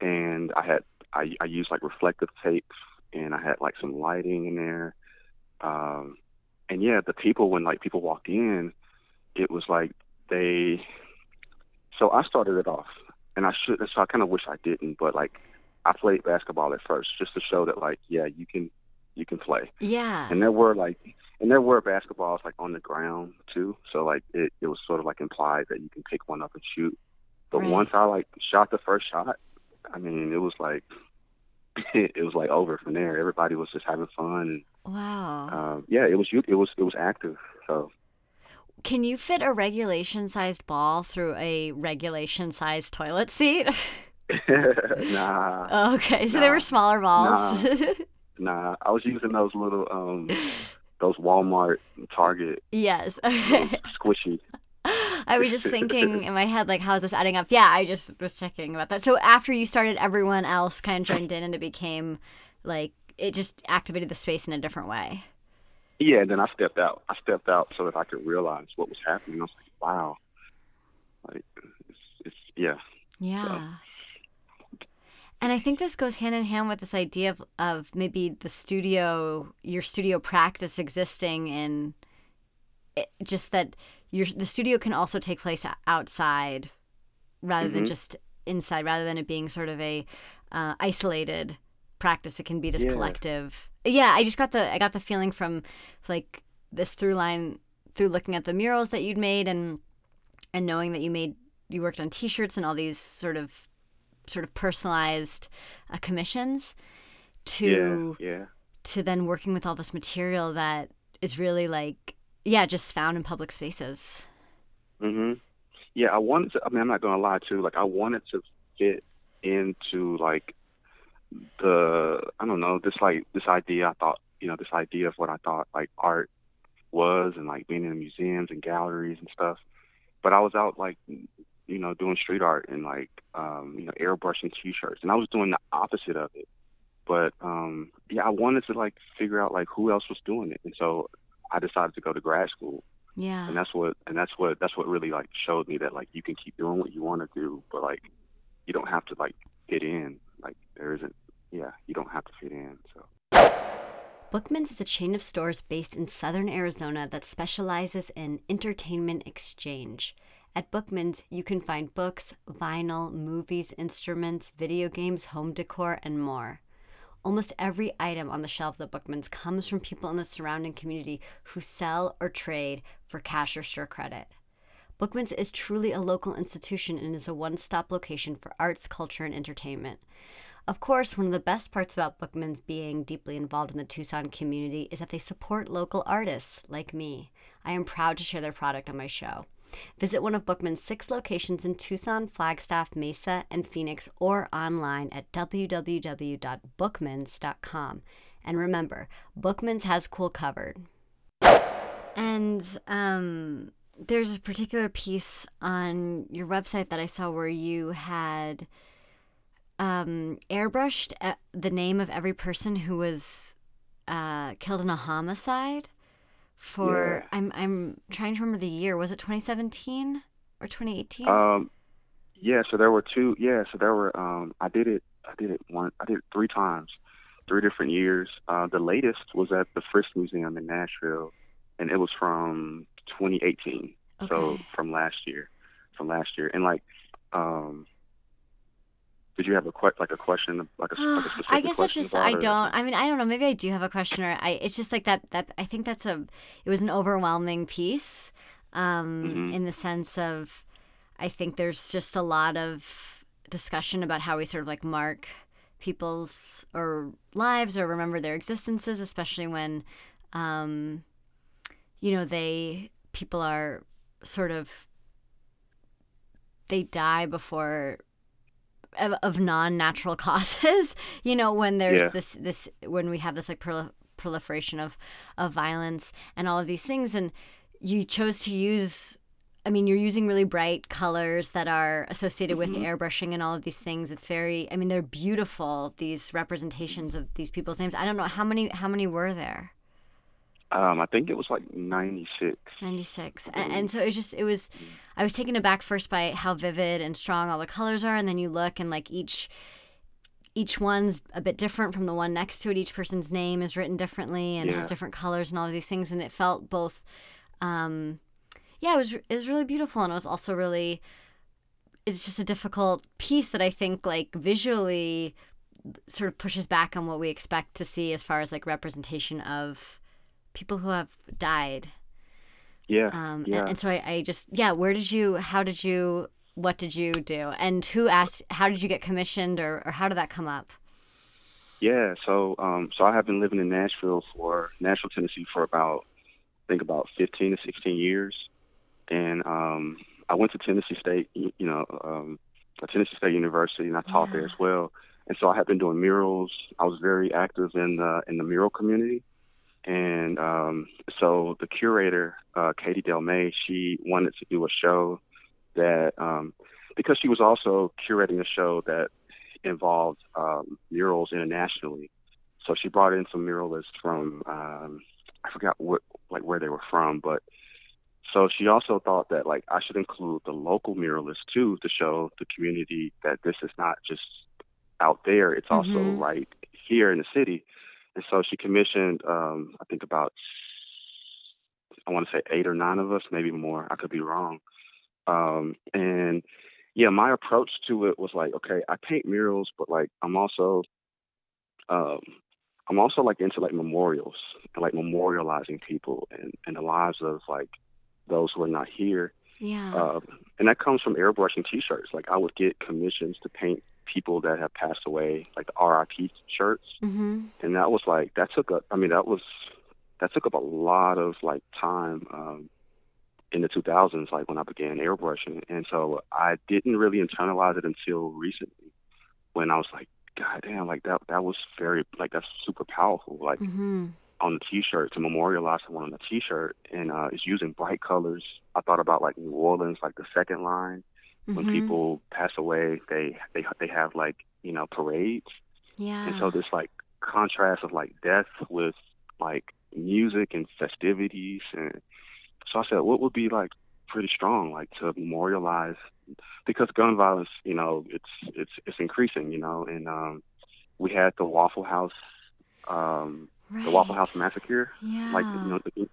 Speaker 3: and I had, I, I used like reflective tape, and I had like some lighting in there. Um, and yeah, the people when like people walked in, it was like they. So I started it off and I should. So I kind of wish I didn't, but like I played basketball at first just to show that like yeah you can you can play.
Speaker 2: Yeah.
Speaker 3: And there were like and there were basketballs like on the ground too. So like it it was sort of like implied that you can pick one up and shoot. But
Speaker 2: Right.
Speaker 3: once I like shot the first shot, I mean it was like it was like over from there. Everybody was just having fun and
Speaker 2: Wow.
Speaker 3: um, yeah, it was it was it was active. So
Speaker 2: Can you fit a regulation sized ball through a regulation sized toilet seat?
Speaker 3: nah,
Speaker 2: okay, so they were smaller balls.
Speaker 3: nah. I was using those little um those Walmart, Target
Speaker 2: yes.
Speaker 3: squishy.
Speaker 2: I was just thinking in my head, like, how's this adding up? Yeah, I just was checking about that. So after you started, everyone else kind of joined in, and it became like it just activated the space in a different way.
Speaker 3: Yeah, and then I stepped out. I stepped out so that I could realize what was happening. I was like, wow, like it's, it's yeah.
Speaker 2: Yeah. And I think this goes hand in hand with this idea of, of maybe the studio, your studio practice existing in it, just that your the studio can also take place outside rather than
Speaker 3: Mhm.
Speaker 2: just inside, rather than it being sort of a uh, isolated practice. It can be this
Speaker 3: Yeah.
Speaker 2: collective. Yeah, I just got the I got the feeling from like this through line through looking at the murals that you'd made and and knowing that you made you worked on t-shirts and all these sort of sort of personalized uh, commissions to
Speaker 3: yeah, yeah.
Speaker 2: to then working with all this material that is really like yeah just found in public spaces
Speaker 3: Mm-hmm. Yeah, I wanted to. I mean, I'm not gonna lie too. Like, I wanted to fit into like the I don't know this like this idea. I thought you know this idea of what I thought like art was and like being in museums and galleries and stuff. But I was out like you know doing street art and like um, you know airbrushing t-shirts, and I was doing the opposite of it. But um, yeah, I wanted to like figure out like who else was doing it, and so I decided to go to grad school
Speaker 2: yeah
Speaker 3: and that's what and that's what that's what really like showed me that like you can keep doing what you want to do but like you don't have to like fit in like there isn't yeah you don't have to fit in so
Speaker 2: Bookman's is a chain of stores based in southern Arizona that specializes in entertainment exchange. At Bookman's, you can find books, vinyl, movies, instruments, video games, home decor, and more. Almost every item on the shelves at Bookman's comes from people in the surrounding community who sell or trade for cash or store credit. Bookman's is truly a local institution and is a one stop location for arts, culture, and entertainment. Of course, one of the best parts about Bookman's being deeply involved in the Tucson community is that they support local artists like me. I am proud to share their product on my show. Visit one of Bookman's six locations in Tucson, Flagstaff, Mesa, and Phoenix, or online at www.bookmans.com. And remember, Bookman's has cool covered. And um, there's a particular piece on your website that I saw where you had um, airbrushed uh, the name of every person who was uh, killed in a homicide. For
Speaker 3: Yeah.
Speaker 2: I'm I'm trying to remember the year. Was it 2017 or 2018?
Speaker 3: um Yeah, so there were two. Yeah, so there were. Um, I did it. I did it one. I did it three times, three different years. Uh, the latest was at the Frist Museum in Nashville, and it was from 2018.
Speaker 2: Okay.
Speaker 3: So from last year, from last year, and like, um, did you have a que- like a question, like a, like a specific
Speaker 2: I guess
Speaker 3: question
Speaker 2: just I
Speaker 3: it
Speaker 2: don't. I mean, I don't know. Maybe I do have a question, or I. It's just like that. That I think that's a. It was an overwhelming piece, um,
Speaker 3: Mhm.
Speaker 2: in the sense of, I think there's just a lot of discussion about how we sort of like mark people's or lives or remember their existences, especially when, um, you know, they people are sort of they die before of, of non-natural causes you know when there's
Speaker 3: Yeah.
Speaker 2: this this when we have this like prol- proliferation of of violence and all of these things and you chose to use I mean, you're using really bright colors that are associated with
Speaker 3: Mhm.
Speaker 2: airbrushing and all of these things. It's very, I mean, they're beautiful. These representations of these people's names. I don't know how many. How many were there?
Speaker 3: Um, I think it was like 96.
Speaker 2: 96 and, and so it was just it was i was taken aback first by how vivid and strong all the colors are and then you look and like each each one's a bit different from the one next to it. Each person's name is written differently and has different colors and all of these things and it felt both um yeah it was it was really beautiful and it was also really it's just a difficult piece that i think like visually sort of pushes back on what we expect to see as far as like representation of people who have died
Speaker 3: Yeah.
Speaker 2: um, and-
Speaker 3: yeah.
Speaker 2: and, so I, I just yeah where did you how did you what did you do and who asked how did you get commissioned or, or how did that come up
Speaker 3: Yeah, so um, so I have been living in Nashville for Nashville, Tennessee, for about I think about 15 to 16 years, and um, I went to Tennessee State, you you know, um, Tennessee State University, and I taught there as well. And so I have been doing murals. I was very active in the in the mural community, and um, so the curator, uh, Katie Delmez, she wanted to do a show that um, because she was also curating a show that involved um, murals internationally. So she brought in some muralists from um, I forgot what like where they were from, but so she also thought that like I should include the local muralists too to show the community that this is not just out there; it's also
Speaker 2: Mhm.
Speaker 3: right here in the city. And so she commissioned um, I think about I want to say eight or nine of us, maybe more. I could be wrong. Um, and yeah, my approach to it was like, okay, I paint murals, but like I'm also, um, I'm also like into like memorials and like memorializing people and, and the lives of like those who are not here.
Speaker 2: yeah
Speaker 3: Um, and that comes from airbrushing T-shirts. Like I would get commissions to paint people that have passed away, like the RIP shirts,
Speaker 2: mm-hmm.
Speaker 3: and that was like that took up. I mean, that was that took up a lot of like time. Um, in the 2000s, like when I began airbrushing. And so I didn't really internalize it until recently when I was like, God damn, like that, that was very, like, that's super powerful. Like
Speaker 2: Mm-hmm.
Speaker 3: on the t-shirt to memorialize someone on the t-shirt. And uh, it's using bright colors. I thought about like New Orleans, like the second line. When
Speaker 2: Mhm.
Speaker 3: people pass away, they, they, they have like, you know, parades.
Speaker 2: yeah
Speaker 3: And so this like contrast of like death with like music and festivities and so I said what would be like pretty strong like to memorialize because gun violence, you know, it's it's it's increasing, you know, and um we had the Waffle House um the Waffle House massacre
Speaker 2: yeah
Speaker 3: like you know the,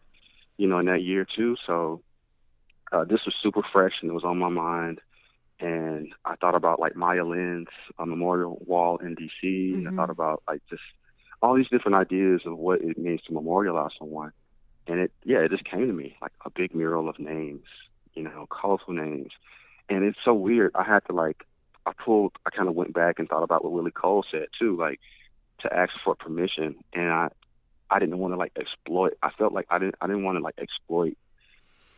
Speaker 3: you know in that year too. So uh this was super fresh and it was on my mind and I thought about like Maya Lin's uh, memorial wall in DC and I thought about like just all these different ideas of what it means to memorialize someone and it yeah it just came to me like a big mural of names you know colorful names and it's so weird I had to like I pulled I kind of went back and thought about what Willie Cole said too like to ask for permission and I I didn't want to like exploit. I felt like I didn't I didn't want to like exploit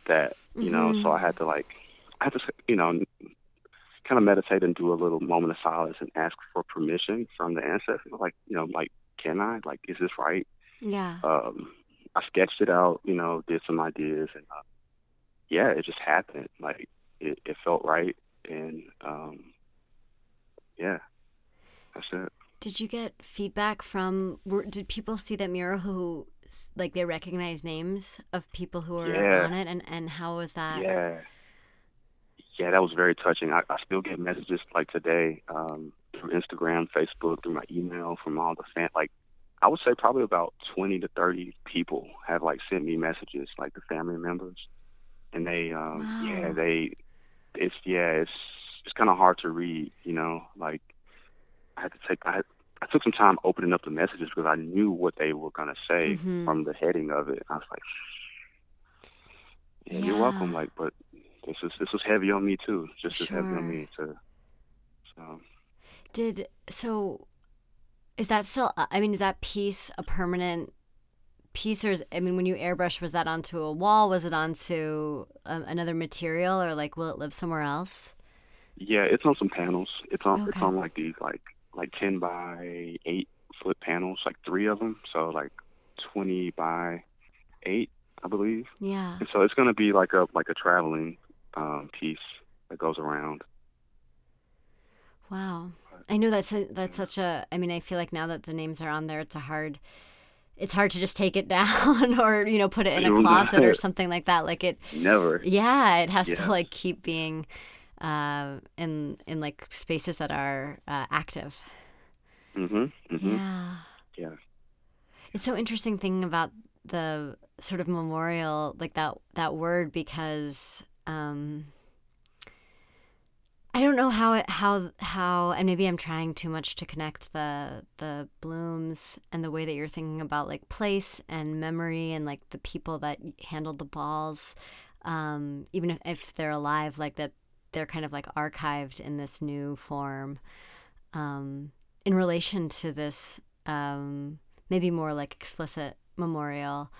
Speaker 3: that, you know.
Speaker 2: Mhm.
Speaker 3: So I had to like I had to you know kind of meditate and do a little moment of silence and ask for permission from the ancestors. Like you know, like can I? Like is this right?
Speaker 2: yeah
Speaker 3: Um, I sketched it out, you know, did some ideas, and uh, yeah, it just happened. Like it, it felt right, and um, yeah, that's it.
Speaker 2: did you get feedback from were, did people see that mural who like they recognize names of people who were
Speaker 3: Yeah.
Speaker 2: on it and and how was that
Speaker 3: Yeah. Yeah, that was very touching. I, I still get messages like today um, through Instagram, Facebook, through my email from all the fan. Like, I would say probably about 20 to 30 people have like sent me messages, like the family members, and they, um,
Speaker 2: Wow.
Speaker 3: yeah, they, it's yeah, it's it's kind of hard to read, you know. Like, I had to take, I had, I took some time opening up the messages because I knew what they were gonna say
Speaker 2: Mhm.
Speaker 3: from the heading of it. I was like, yeah, you're welcome. Like, but this is this was heavy on me too. Just as heavy on me to. So
Speaker 2: Did so? Is that still? I mean, is that piece a permanent piece, or is I mean, when you airbrush, was that onto a wall? Was it onto um, another material, or like, will it live somewhere else?
Speaker 3: yeah, it's on some panels. It's on it's on like these like like ten by eight foot panels, like three of them. So like twenty by eight, I believe.
Speaker 2: Yeah.
Speaker 3: And so it's gonna be like a like a traveling um, piece that goes around.
Speaker 2: Wow. I know that's a, that's such a. I mean, I feel like now that the names are on there, it's a hard. It's hard to just take it down or you know put it in a closet or something like that. Like it.
Speaker 3: Never.
Speaker 2: Yeah, it has to like keep being uh, in in like spaces that are uh, active.
Speaker 3: Mm-hmm, Mm Mhm.
Speaker 2: Yeah.
Speaker 3: Yeah.
Speaker 2: It's so interesting thinking about the sort of memorial, like that that word, because um, I don't know how it how how, and maybe I'm trying too much to connect the the blooms and the way that you're thinking about like place and memory and like the people that handled the balls, um, even if, if they're alive, like that they're kind of like archived in this new form. Um, in relation to this um, maybe more like explicit memorial,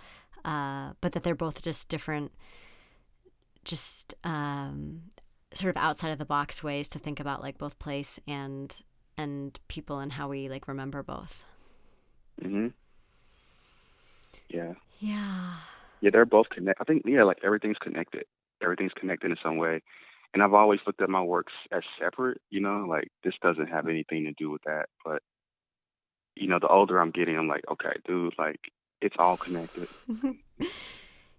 Speaker 2: uh, but that they're both just different, just um, sort of outside of the box ways to think about like both place and and people and how we like remember both.
Speaker 3: Mhm. Yeah.
Speaker 2: Yeah.
Speaker 3: Yeah, they're both connected. I think yeah, like everything's connected. Everything's connected in some way. And I've always looked at my works as separate. You know, like this doesn't have anything to do with that. But you know, the older I'm getting, I'm like, okay, dude, like it's all connected.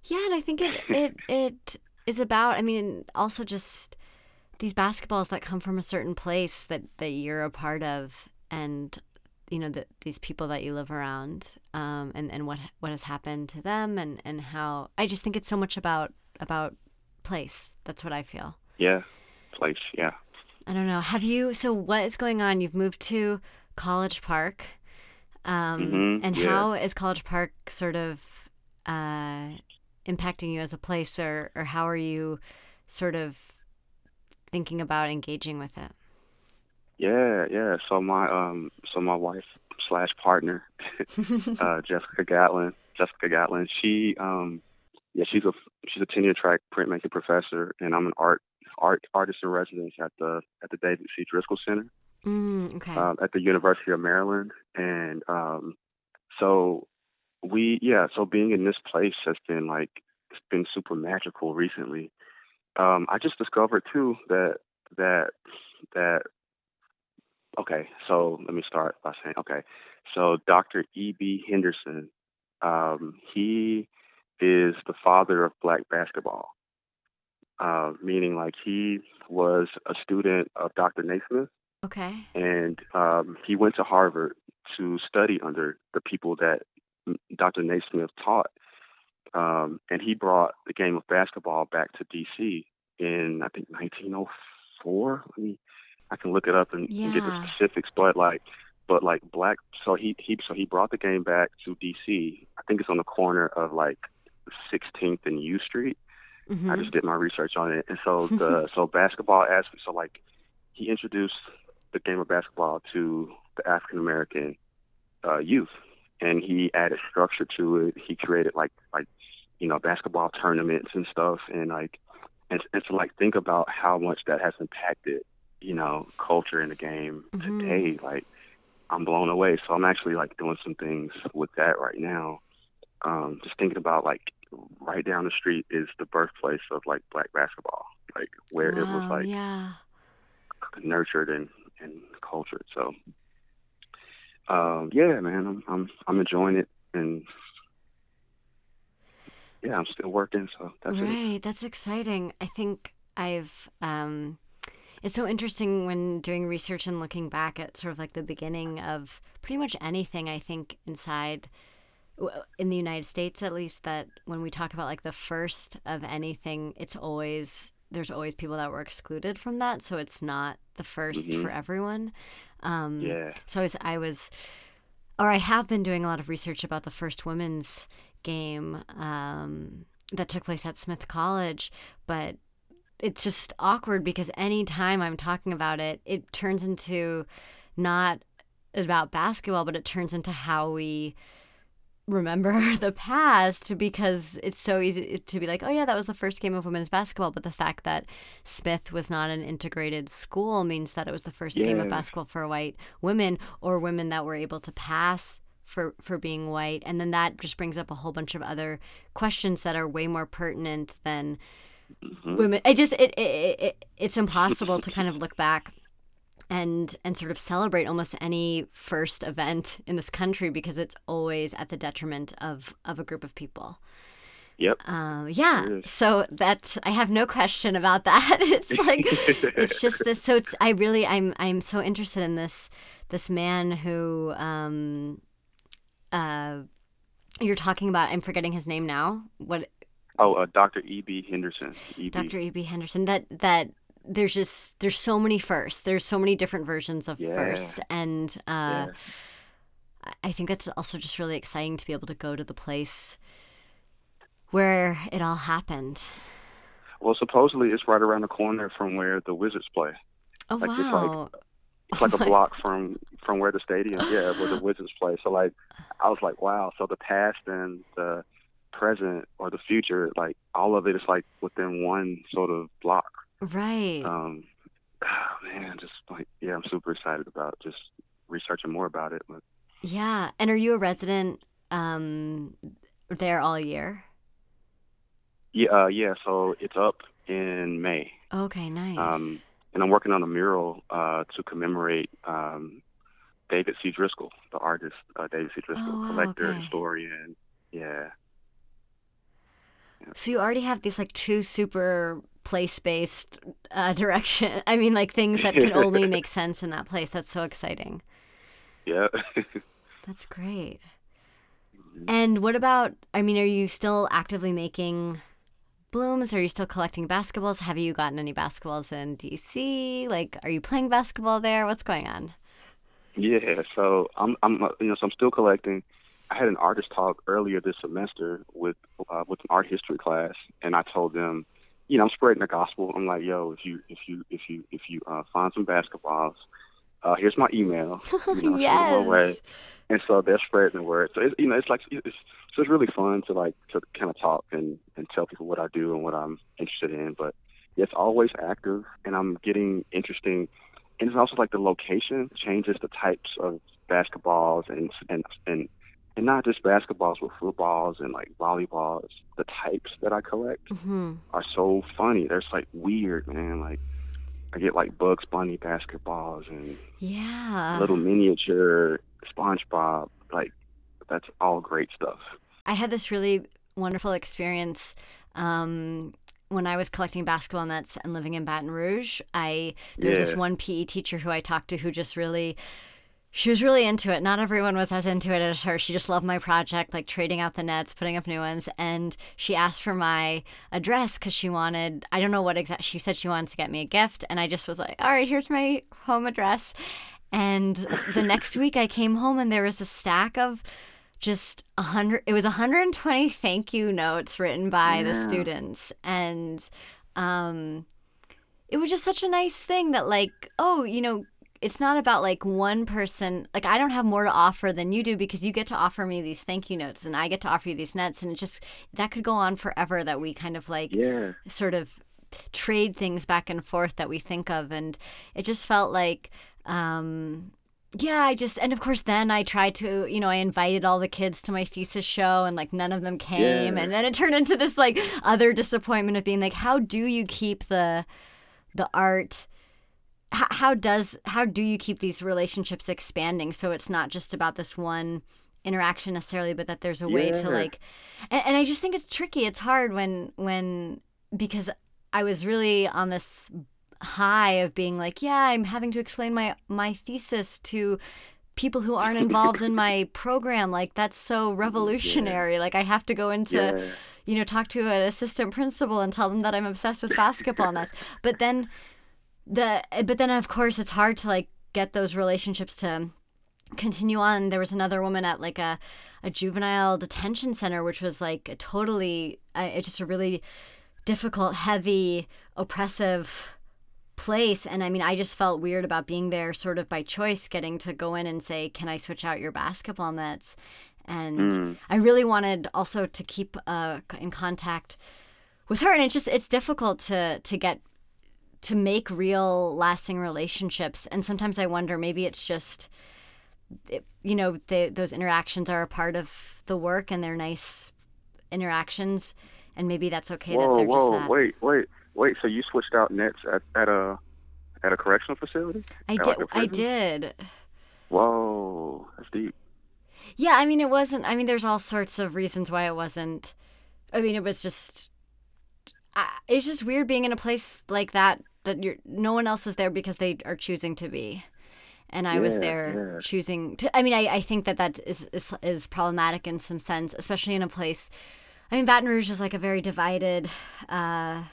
Speaker 2: Yeah, and I think it it it is about. I mean, also just these basketballs that come from a certain place that that you're a part of, and you know that these people that you live around, um, and and what what has happened to them, and and how I just think it's so much about about place. That's what I feel.
Speaker 3: Yeah, place. Yeah.
Speaker 2: I don't know. Have you? So what is going on? You've moved to College Park, um,
Speaker 3: Mhm,
Speaker 2: and
Speaker 3: yeah.
Speaker 2: how is College Park sort of uh, impacting you as a place, or or how are you sort of thinking about engaging with it?
Speaker 3: Yeah, yeah. So my um, so my wife slash partner, uh, Jessica Gatlin. Jessica Gatlin. She um, yeah, she's a she's a tenure track printmaking professor, and I'm an art art artist in residence at the at the David C. Driskell Center.
Speaker 2: mm, okay.
Speaker 3: um, at the University of Maryland, and um, so we yeah, so being in this place has been like it's been super magical recently. Um, I just discovered too that that that okay, so let me start by saying okay, so Dr. E. B. Henderson, um, he is the father of black basketball. Uh, meaning like he was a student of Dr. Naismith
Speaker 2: okay.
Speaker 3: and um, he went to Harvard to study under the people that Dr. Naismith taught. Um, and he brought the game of basketball back to D.C. in I think 1904. Let me, I can look it up and, and get the specifics, but like, but like black. So he he so he brought the game back to D.C. I think it's on the corner of like 16th and U Street.
Speaker 2: hmm
Speaker 3: I just did my research on it, and so the so basketball as so like he introduced the game of basketball to the African American uh, youth, and he added structure to it. He created like like you know basketball tournaments and stuff, and like and, and to like think about how much that has impacted you know culture in the game
Speaker 2: Mhm.
Speaker 3: today. Like I'm blown away. So I'm actually like doing some things with that right now. Um, just thinking about like right down the street is the birthplace of like black basketball, like where it was like
Speaker 2: yeah.
Speaker 3: nurtured and, and cultured. So um, yeah, man, I'm I'm I'm enjoying it and yeah, I'm still working, so that's it.
Speaker 2: right. That's exciting. I think I've um, it's so interesting when doing research and looking back at sort of like the beginning of pretty much anything. I think inside in the United States, at least, that when we talk about like the first of anything, it's always there's always people that were excluded from that, so it's not the 1st
Speaker 3: Mhm.
Speaker 2: for everyone. Um,
Speaker 3: Yeah.
Speaker 2: So I was, I was, or I have been doing a lot of research about the first women's game um, that took place at Smith College, but it's just awkward because anytime I'm talking about it, it turns into not about basketball, but it turns into how we remember the past because it's so easy to be like, oh yeah, that was the first game of women's basketball. But the fact that Smith was not an integrated school means that it was the first game of basketball for white women or women that were able to pass for for being white. And then that just brings up a whole bunch of other questions that are way more pertinent than
Speaker 3: Mhm.
Speaker 2: women. I just it, it, it it's impossible to kind of look back and and sort of celebrate almost any first event in this country because it's always at the detriment of of a group of people.
Speaker 3: Yep.
Speaker 2: Um, yeah. So that I have no question about that. It's like it's just this. So it's I really I'm I'm so interested in this this man who um uh you're talking about. I'm forgetting his name now. What
Speaker 3: Oh, uh, Dr. E.B. Henderson. E.B.
Speaker 2: Dr. E.B. Henderson. That that there's just there's so many firsts. There's so many different versions of
Speaker 3: Yeah.
Speaker 2: firsts, and uh,
Speaker 3: Yeah.
Speaker 2: I- think that's also just really exciting to be able to go to the place where it all happened.
Speaker 3: Well, supposedly it's right around the corner from where the Wizards play.
Speaker 2: Oh
Speaker 3: Like, it's like-
Speaker 2: wow!
Speaker 3: It's like
Speaker 2: Oh
Speaker 3: a
Speaker 2: my-
Speaker 3: block from from where the stadium, yeah, where the Wizards play. So like, I was like, wow. So the past and the present or the future, like all of it is like within one sort of block.
Speaker 2: Right.
Speaker 3: Um, man, just like yeah, I'm super excited about just researching more about it. But
Speaker 2: yeah. And are you a resident um, there all year?
Speaker 3: yeah, uh, yeah. So it's up in May.
Speaker 2: Okay, nice.
Speaker 3: Um, and I'm working on a mural uh, to commemorate um, David C. Driskell, the artist uh, David C. Driskell,
Speaker 2: Oh, wow,
Speaker 3: collector,
Speaker 2: okay.
Speaker 3: historian. Yeah,
Speaker 2: so you already have these like two super place-based uh, direction. I mean, like things that can only make sense in that place. That's so exciting.
Speaker 3: yeah.
Speaker 2: That's great. And what about? I mean, are you still actively making blooms? Are you still collecting basketballs? Have you gotten any basketballs in DC? Like, are you playing basketball there? What's going on?
Speaker 3: yeah. So I'm, I'm, uh, you know, so I'm still collecting. I had an artist talk earlier this semester with uh, with an art history class, and I told them, you know, I'm spreading the gospel. I'm like, yo, if you if you if you if you uh, find some basketballs, uh, here's my email. You know,
Speaker 2: yes.
Speaker 3: and so they're spreading the word. So it's, you know, it's like it's so it's really fun to like to kind of talk and and tell people what I do and what I'm interested in. But it's always active, and I'm getting interesting. And it's also like the location changes the types of basketballs and and and and not just basketballs, but footballs and like volleyballs. The types that I collect
Speaker 2: hmm
Speaker 3: are so funny. They're just, like weird, man. Like I get like Bugs Bunny basketballs and
Speaker 2: Yeah.
Speaker 3: little miniature SpongeBob. Like that's all great stuff.
Speaker 2: I had this really wonderful experience um, when I was collecting basketball nets and living in Baton Rouge. I there was this one PE teacher who I talked to who just really she was really into it. Not everyone was as into it as her. She just loved my project, like trading out the nets, putting up new ones. And she asked for my address because she wanted, I don't know what exact, she said she wanted to get me a gift. And I just was like, all right, here's my home address. And the next week I came home and there was a stack of just a hundred, it was 120 thank you notes written by the students. And, um, it was just such a nice thing that like oh you know it's not about like one person like i don't have more to offer than you do because you get to offer me these thank you notes and i get to offer you these nets and it just that could go on forever that we kind of like
Speaker 3: Yeah.
Speaker 2: sort of trade things back and forth that we think of and it just felt like um yeah i just and of course then i tried to you know i invited all the kids to my thesis show and like none of them came
Speaker 3: Yeah.
Speaker 2: and then it turned into this like other disappointment of being like how do you keep the the art how, how does how do you keep these relationships expanding so it's not just about this one interaction necessarily but that there's a way to like and, and i just think it's tricky it's hard when when because I was really on this high of being like, yeah, I'm having to explain my my thesis to people who aren't involved in my program. Like that's so revolutionary. Yeah. Like I have to go into, yeah. you know, talk to an assistant principal and tell them that I'm obsessed with basketball and that's. But then the but then of course it's hard to like get those relationships to continue on. There was another woman at like a a juvenile detention center, which was like a totally, uh, it's just a really difficult, heavy, oppressive place and i mean i just felt weird about being there sort of by choice getting to go in and say can i switch out your basketball nets and mm. i really wanted also to keep uh, in contact with her and it's just it's difficult to to get to make real lasting relationships and sometimes i wonder maybe it's just you know they, those interactions are a part of the work and they're nice interactions and maybe that's okay
Speaker 3: whoa,
Speaker 2: that they're
Speaker 3: whoa,
Speaker 2: just that.
Speaker 3: wait wait Wait, so you switched out nets at, at a at a correctional facility?
Speaker 2: I at did. Like I did.
Speaker 3: Whoa, that's deep.
Speaker 2: Yeah, I mean, it wasn't. I mean, there's all sorts of reasons why it wasn't. I mean, it was just. It's just weird being in a place like that that you're no one else is there because they are choosing to be and I yeah, was there yeah. choosing to. I mean, I, I think that that is, is is problematic in some sense, especially in a place. I mean, Baton Rouge is like a very divided uh,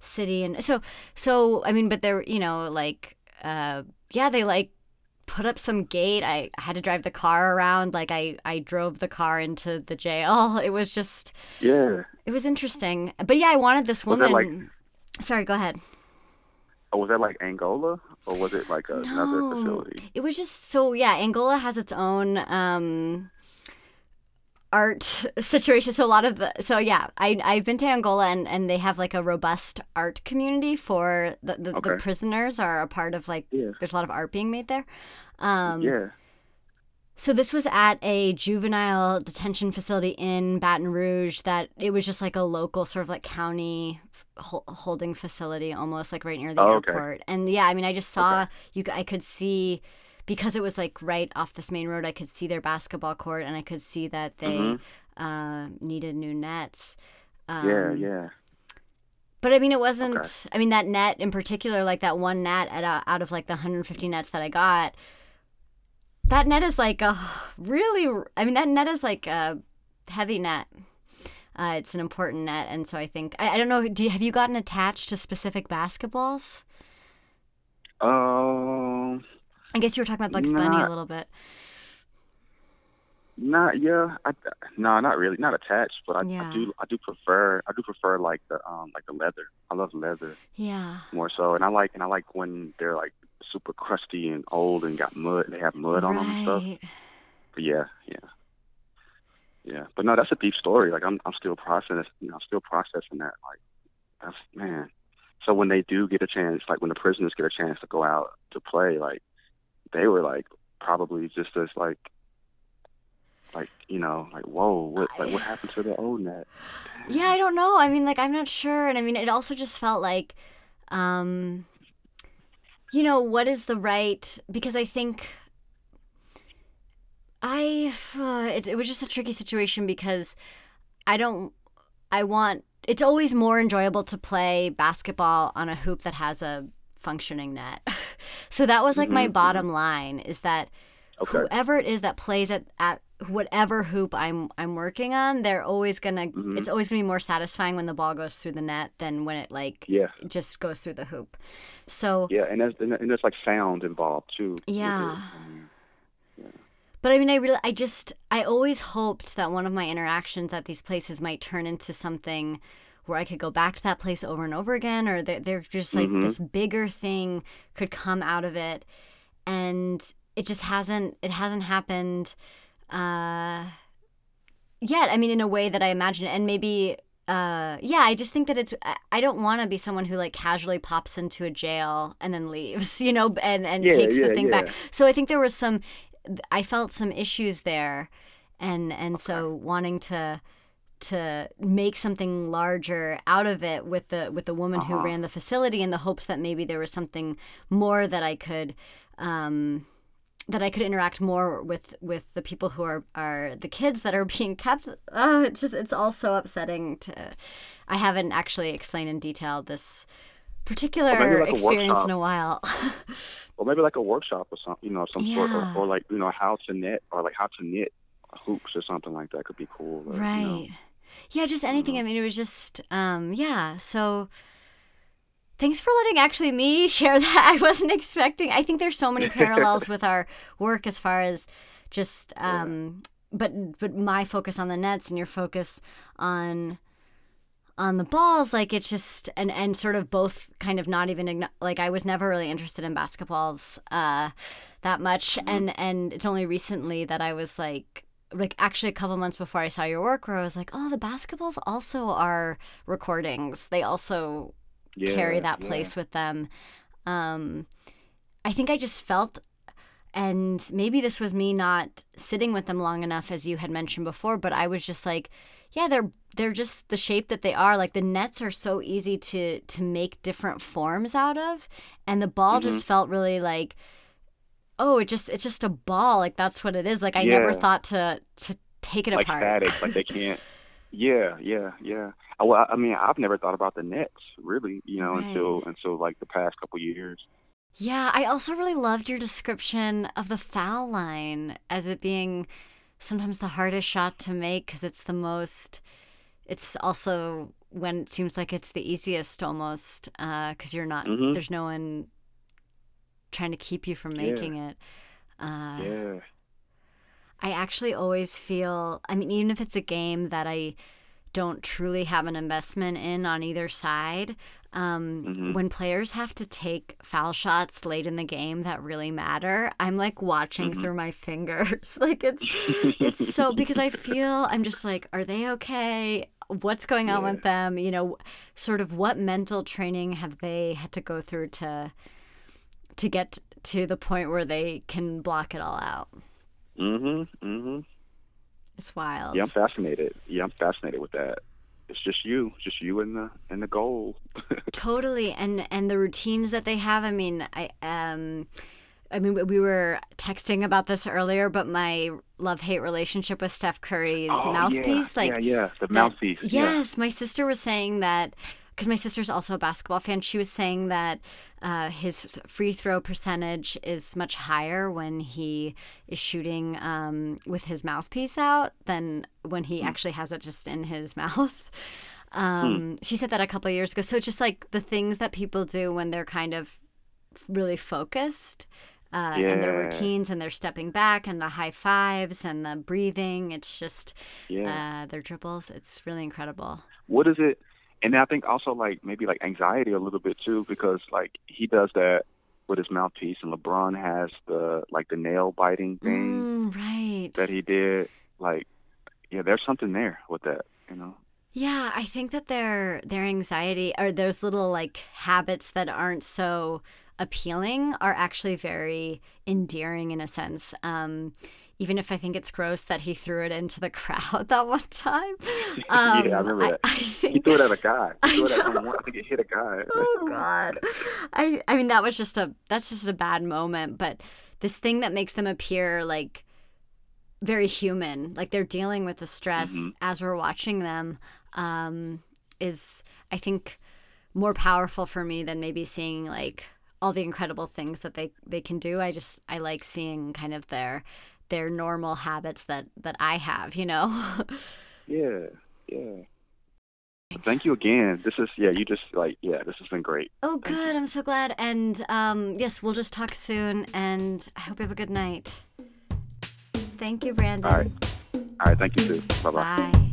Speaker 2: city and so so i mean but they're you know like uh yeah they like put up some gate. I, had to drive the car around. Like i i drove the car into the jail. It was just
Speaker 3: yeah.
Speaker 2: it was interesting. But yeah i wanted this woman like, sorry go ahead.
Speaker 3: Oh, was that like angola? Or was it like another no, facility?
Speaker 2: It was just so yeah angola has its own um art situation. So a lot of the so yeah, I I've been to Angola and and they have like a robust art community for the the, okay. the prisoners are a part of like yeah. there's a lot of art being made there.
Speaker 3: Um, yeah.
Speaker 2: So this was at a juvenile detention facility in Baton Rouge that it was just like a local sort of like county holding facility almost like right near the oh, airport. Okay. And yeah, I mean I just saw okay. you I could see because it was like right off this main road, I could see their basketball court and I could see that they mm-hmm. uh, needed new nets.
Speaker 3: Um, yeah, yeah.
Speaker 2: But I mean, it wasn't. Okay. I mean, that net in particular, like that one net at, uh, out of like the 150 nets that I got, that net is like a really. I mean, that net is like a heavy net. Uh, it's an important net, and so I think I, I don't know. Do you, have you gotten attached to specific basketballs?
Speaker 3: Um,
Speaker 2: I guess you were talking about Bugs not, Bunny a little bit.
Speaker 3: Not yeah, I, no, not really, not attached, but I, yeah. I do I do prefer I do prefer like the um like the leather. I love leather.
Speaker 2: Yeah.
Speaker 3: More so, and I like and I like when they're like super crusty and old and got mud. They have mud on them and stuff. But yeah, yeah, yeah. But no, that's a deep story. Like I'm I'm still processing, you know, I'm still processing that. Like that's man. So when they do get a chance, like when the prisoners get a chance to go out to play, like they were like probably just as like like you know like whoa what like what happened to the old net?
Speaker 2: Yeah i don't know. I mean like i'm not sure. And i mean it also just felt like um you know what is the right because i think i uh, it, it was just a tricky situation because i don't i want it's always more enjoyable to play basketball on a hoop that has a functioning net. so that was like mm-hmm. my bottom line is that okay. whoever it is that plays at, at whatever hoop I'm I'm working on, they're always gonna mm-hmm. it's always gonna be more satisfying when the ball goes through the net than when it like
Speaker 3: yeah
Speaker 2: just goes through the hoop. So
Speaker 3: yeah, and there's and there's like sound involved too.
Speaker 2: Yeah. yeah. But I mean, I really, I just, I always hoped that one of my interactions at these places might turn into something where I could go back to that place over and over again, or they're, they're just like mm-hmm. this bigger thing could come out of it, and it just hasn't. It hasn't happened uh, yet. I mean, in a way that I imagine, and maybe. Uh, yeah, I just think that it's. I don't want to be someone who like casually pops into a jail and then leaves, you know, and and yeah, takes yeah, the thing yeah. back. So I think there was some. I felt some issues there, and and okay. so wanting to to make something larger out of it with the with the woman uh-huh. who ran the facility in the hopes that maybe there was something more that I could um, that I could interact more with with the people who are are the kids that are being kept. Oh, it's just it's all so upsetting. To I haven't actually explained in detail this particular
Speaker 3: like
Speaker 2: experience in a while.
Speaker 3: or maybe like a workshop or something, you know, some
Speaker 2: Yeah.
Speaker 3: sort, or, or like you know how to knit or like how to knit hoops or something like that could be cool. or, you know.
Speaker 2: Yeah, just anything. I mean, it was just um yeah. So thanks for letting actually me share that. I wasn't expecting. I think there's so many parallels with our work as far as just um but but my focus on the nets and your focus on on the balls like it's just and and sort of both kind of not even like I was never really interested in basketballs uh that much and and it's only recently that I was like like actually a couple months before I saw your work where I was like oh the basketballs also are recordings they also
Speaker 3: Yeah,
Speaker 2: carry that
Speaker 3: yeah.
Speaker 2: place with them. Um, I think I just felt, and maybe this was me not sitting with them long enough, as you had mentioned before, but I was just like, yeah, they're they're just the shape that they are. Like the nets are so easy to to make different forms out of, and the ball
Speaker 3: Mm-hmm.
Speaker 2: just felt really like, oh, it just it's just a ball. Like that's what it is. Like I never thought to to take it
Speaker 3: like
Speaker 2: apart.
Speaker 3: static, like they can't. Yeah, yeah, yeah. I, well, I mean, I've never thought about the nets really, you know,
Speaker 2: Right.
Speaker 3: until until like the past couple years.
Speaker 2: Yeah, I also really loved your description of the foul line as it being sometimes the hardest shot to make because it's the most. It's also when it seems like it's the easiest almost because you're not.
Speaker 3: Mhm.
Speaker 2: There's no one trying to keep you from
Speaker 3: Yeah.
Speaker 2: making it. Uh,
Speaker 3: Yeah,
Speaker 2: I actually always feel, I mean, even if it's a game that I don't truly have an investment in on either side, um,
Speaker 3: Mhm.
Speaker 2: when players have to take foul shots late in the game that really matter, I'm like watching
Speaker 3: Mhm.
Speaker 2: through my fingers. like it's, it's so, because I feel, I'm just like, are they okay? What's going on
Speaker 3: Yeah.
Speaker 2: with them? You know, sort of what mental training have they had to go through to, to get to the point where they can block it all out?
Speaker 3: Mm-hmm. Mm-hmm.
Speaker 2: It's wild.
Speaker 3: Yeah, I'm fascinated. Yeah, I'm fascinated with that. It's just you, just you and the and the goal.
Speaker 2: totally and and the routines that they have i mean i um i mean we- we were texting about this earlier but my love hate relationship with steph curry's
Speaker 3: oh,
Speaker 2: mouthpiece
Speaker 3: yeah,
Speaker 2: like
Speaker 3: yeah, yeah, the
Speaker 2: that-
Speaker 3: mouthpiece. yeah.
Speaker 2: yes my sister was saying that because my sister's also a basketball fan she was saying that uh, his free throw percentage is much higher when he is shooting um, with his mouthpiece out than when
Speaker 3: Hmm.
Speaker 2: he actually has it just in his mouth um, she said that a couple of years ago so it's just like the things that people do when they're kind of really focused uh, and their routines and their stepping back and the high fives and the breathing it's just
Speaker 3: Yeah.
Speaker 2: uh, their dribbles. It's really incredible.
Speaker 3: what is it? And I think also like maybe like anxiety a little bit too, because like he does that with his mouthpiece, and LeBron has the like the nail biting thing
Speaker 2: Mm, right.
Speaker 3: that he did. Like, yeah, there's something there with that, you know.
Speaker 2: Yeah, I think that their their anxiety or those little like habits that aren't so appealing are actually very endearing in a sense. Um, even if I think it's gross that he threw it into the crowd that one time. Um,
Speaker 3: yeah, I remember that.
Speaker 2: I
Speaker 3: he threw it at a guy.
Speaker 2: I
Speaker 3: He threw it at
Speaker 2: know.
Speaker 3: someone. I think it hit a guy.
Speaker 2: oh god i i mean that was just a that's just a bad moment but this thing that makes them appear like very human like they're dealing with the stress
Speaker 3: Mhm.
Speaker 2: as we're watching them um is i think more powerful for me than maybe seeing like all the incredible things that they they can do i just i like seeing kind of their their normal habits that that i have you know
Speaker 3: Yeah, yeah. Thank you again. This is yeah. You just like yeah. This has been great.
Speaker 2: Oh,
Speaker 3: Thank you.
Speaker 2: good. I'm so glad. And um, yes, we'll just talk soon. And I hope you have a good night. Thank you, Brandon.
Speaker 3: All right. All right. Thank you too. Bye bye.
Speaker 2: Bye.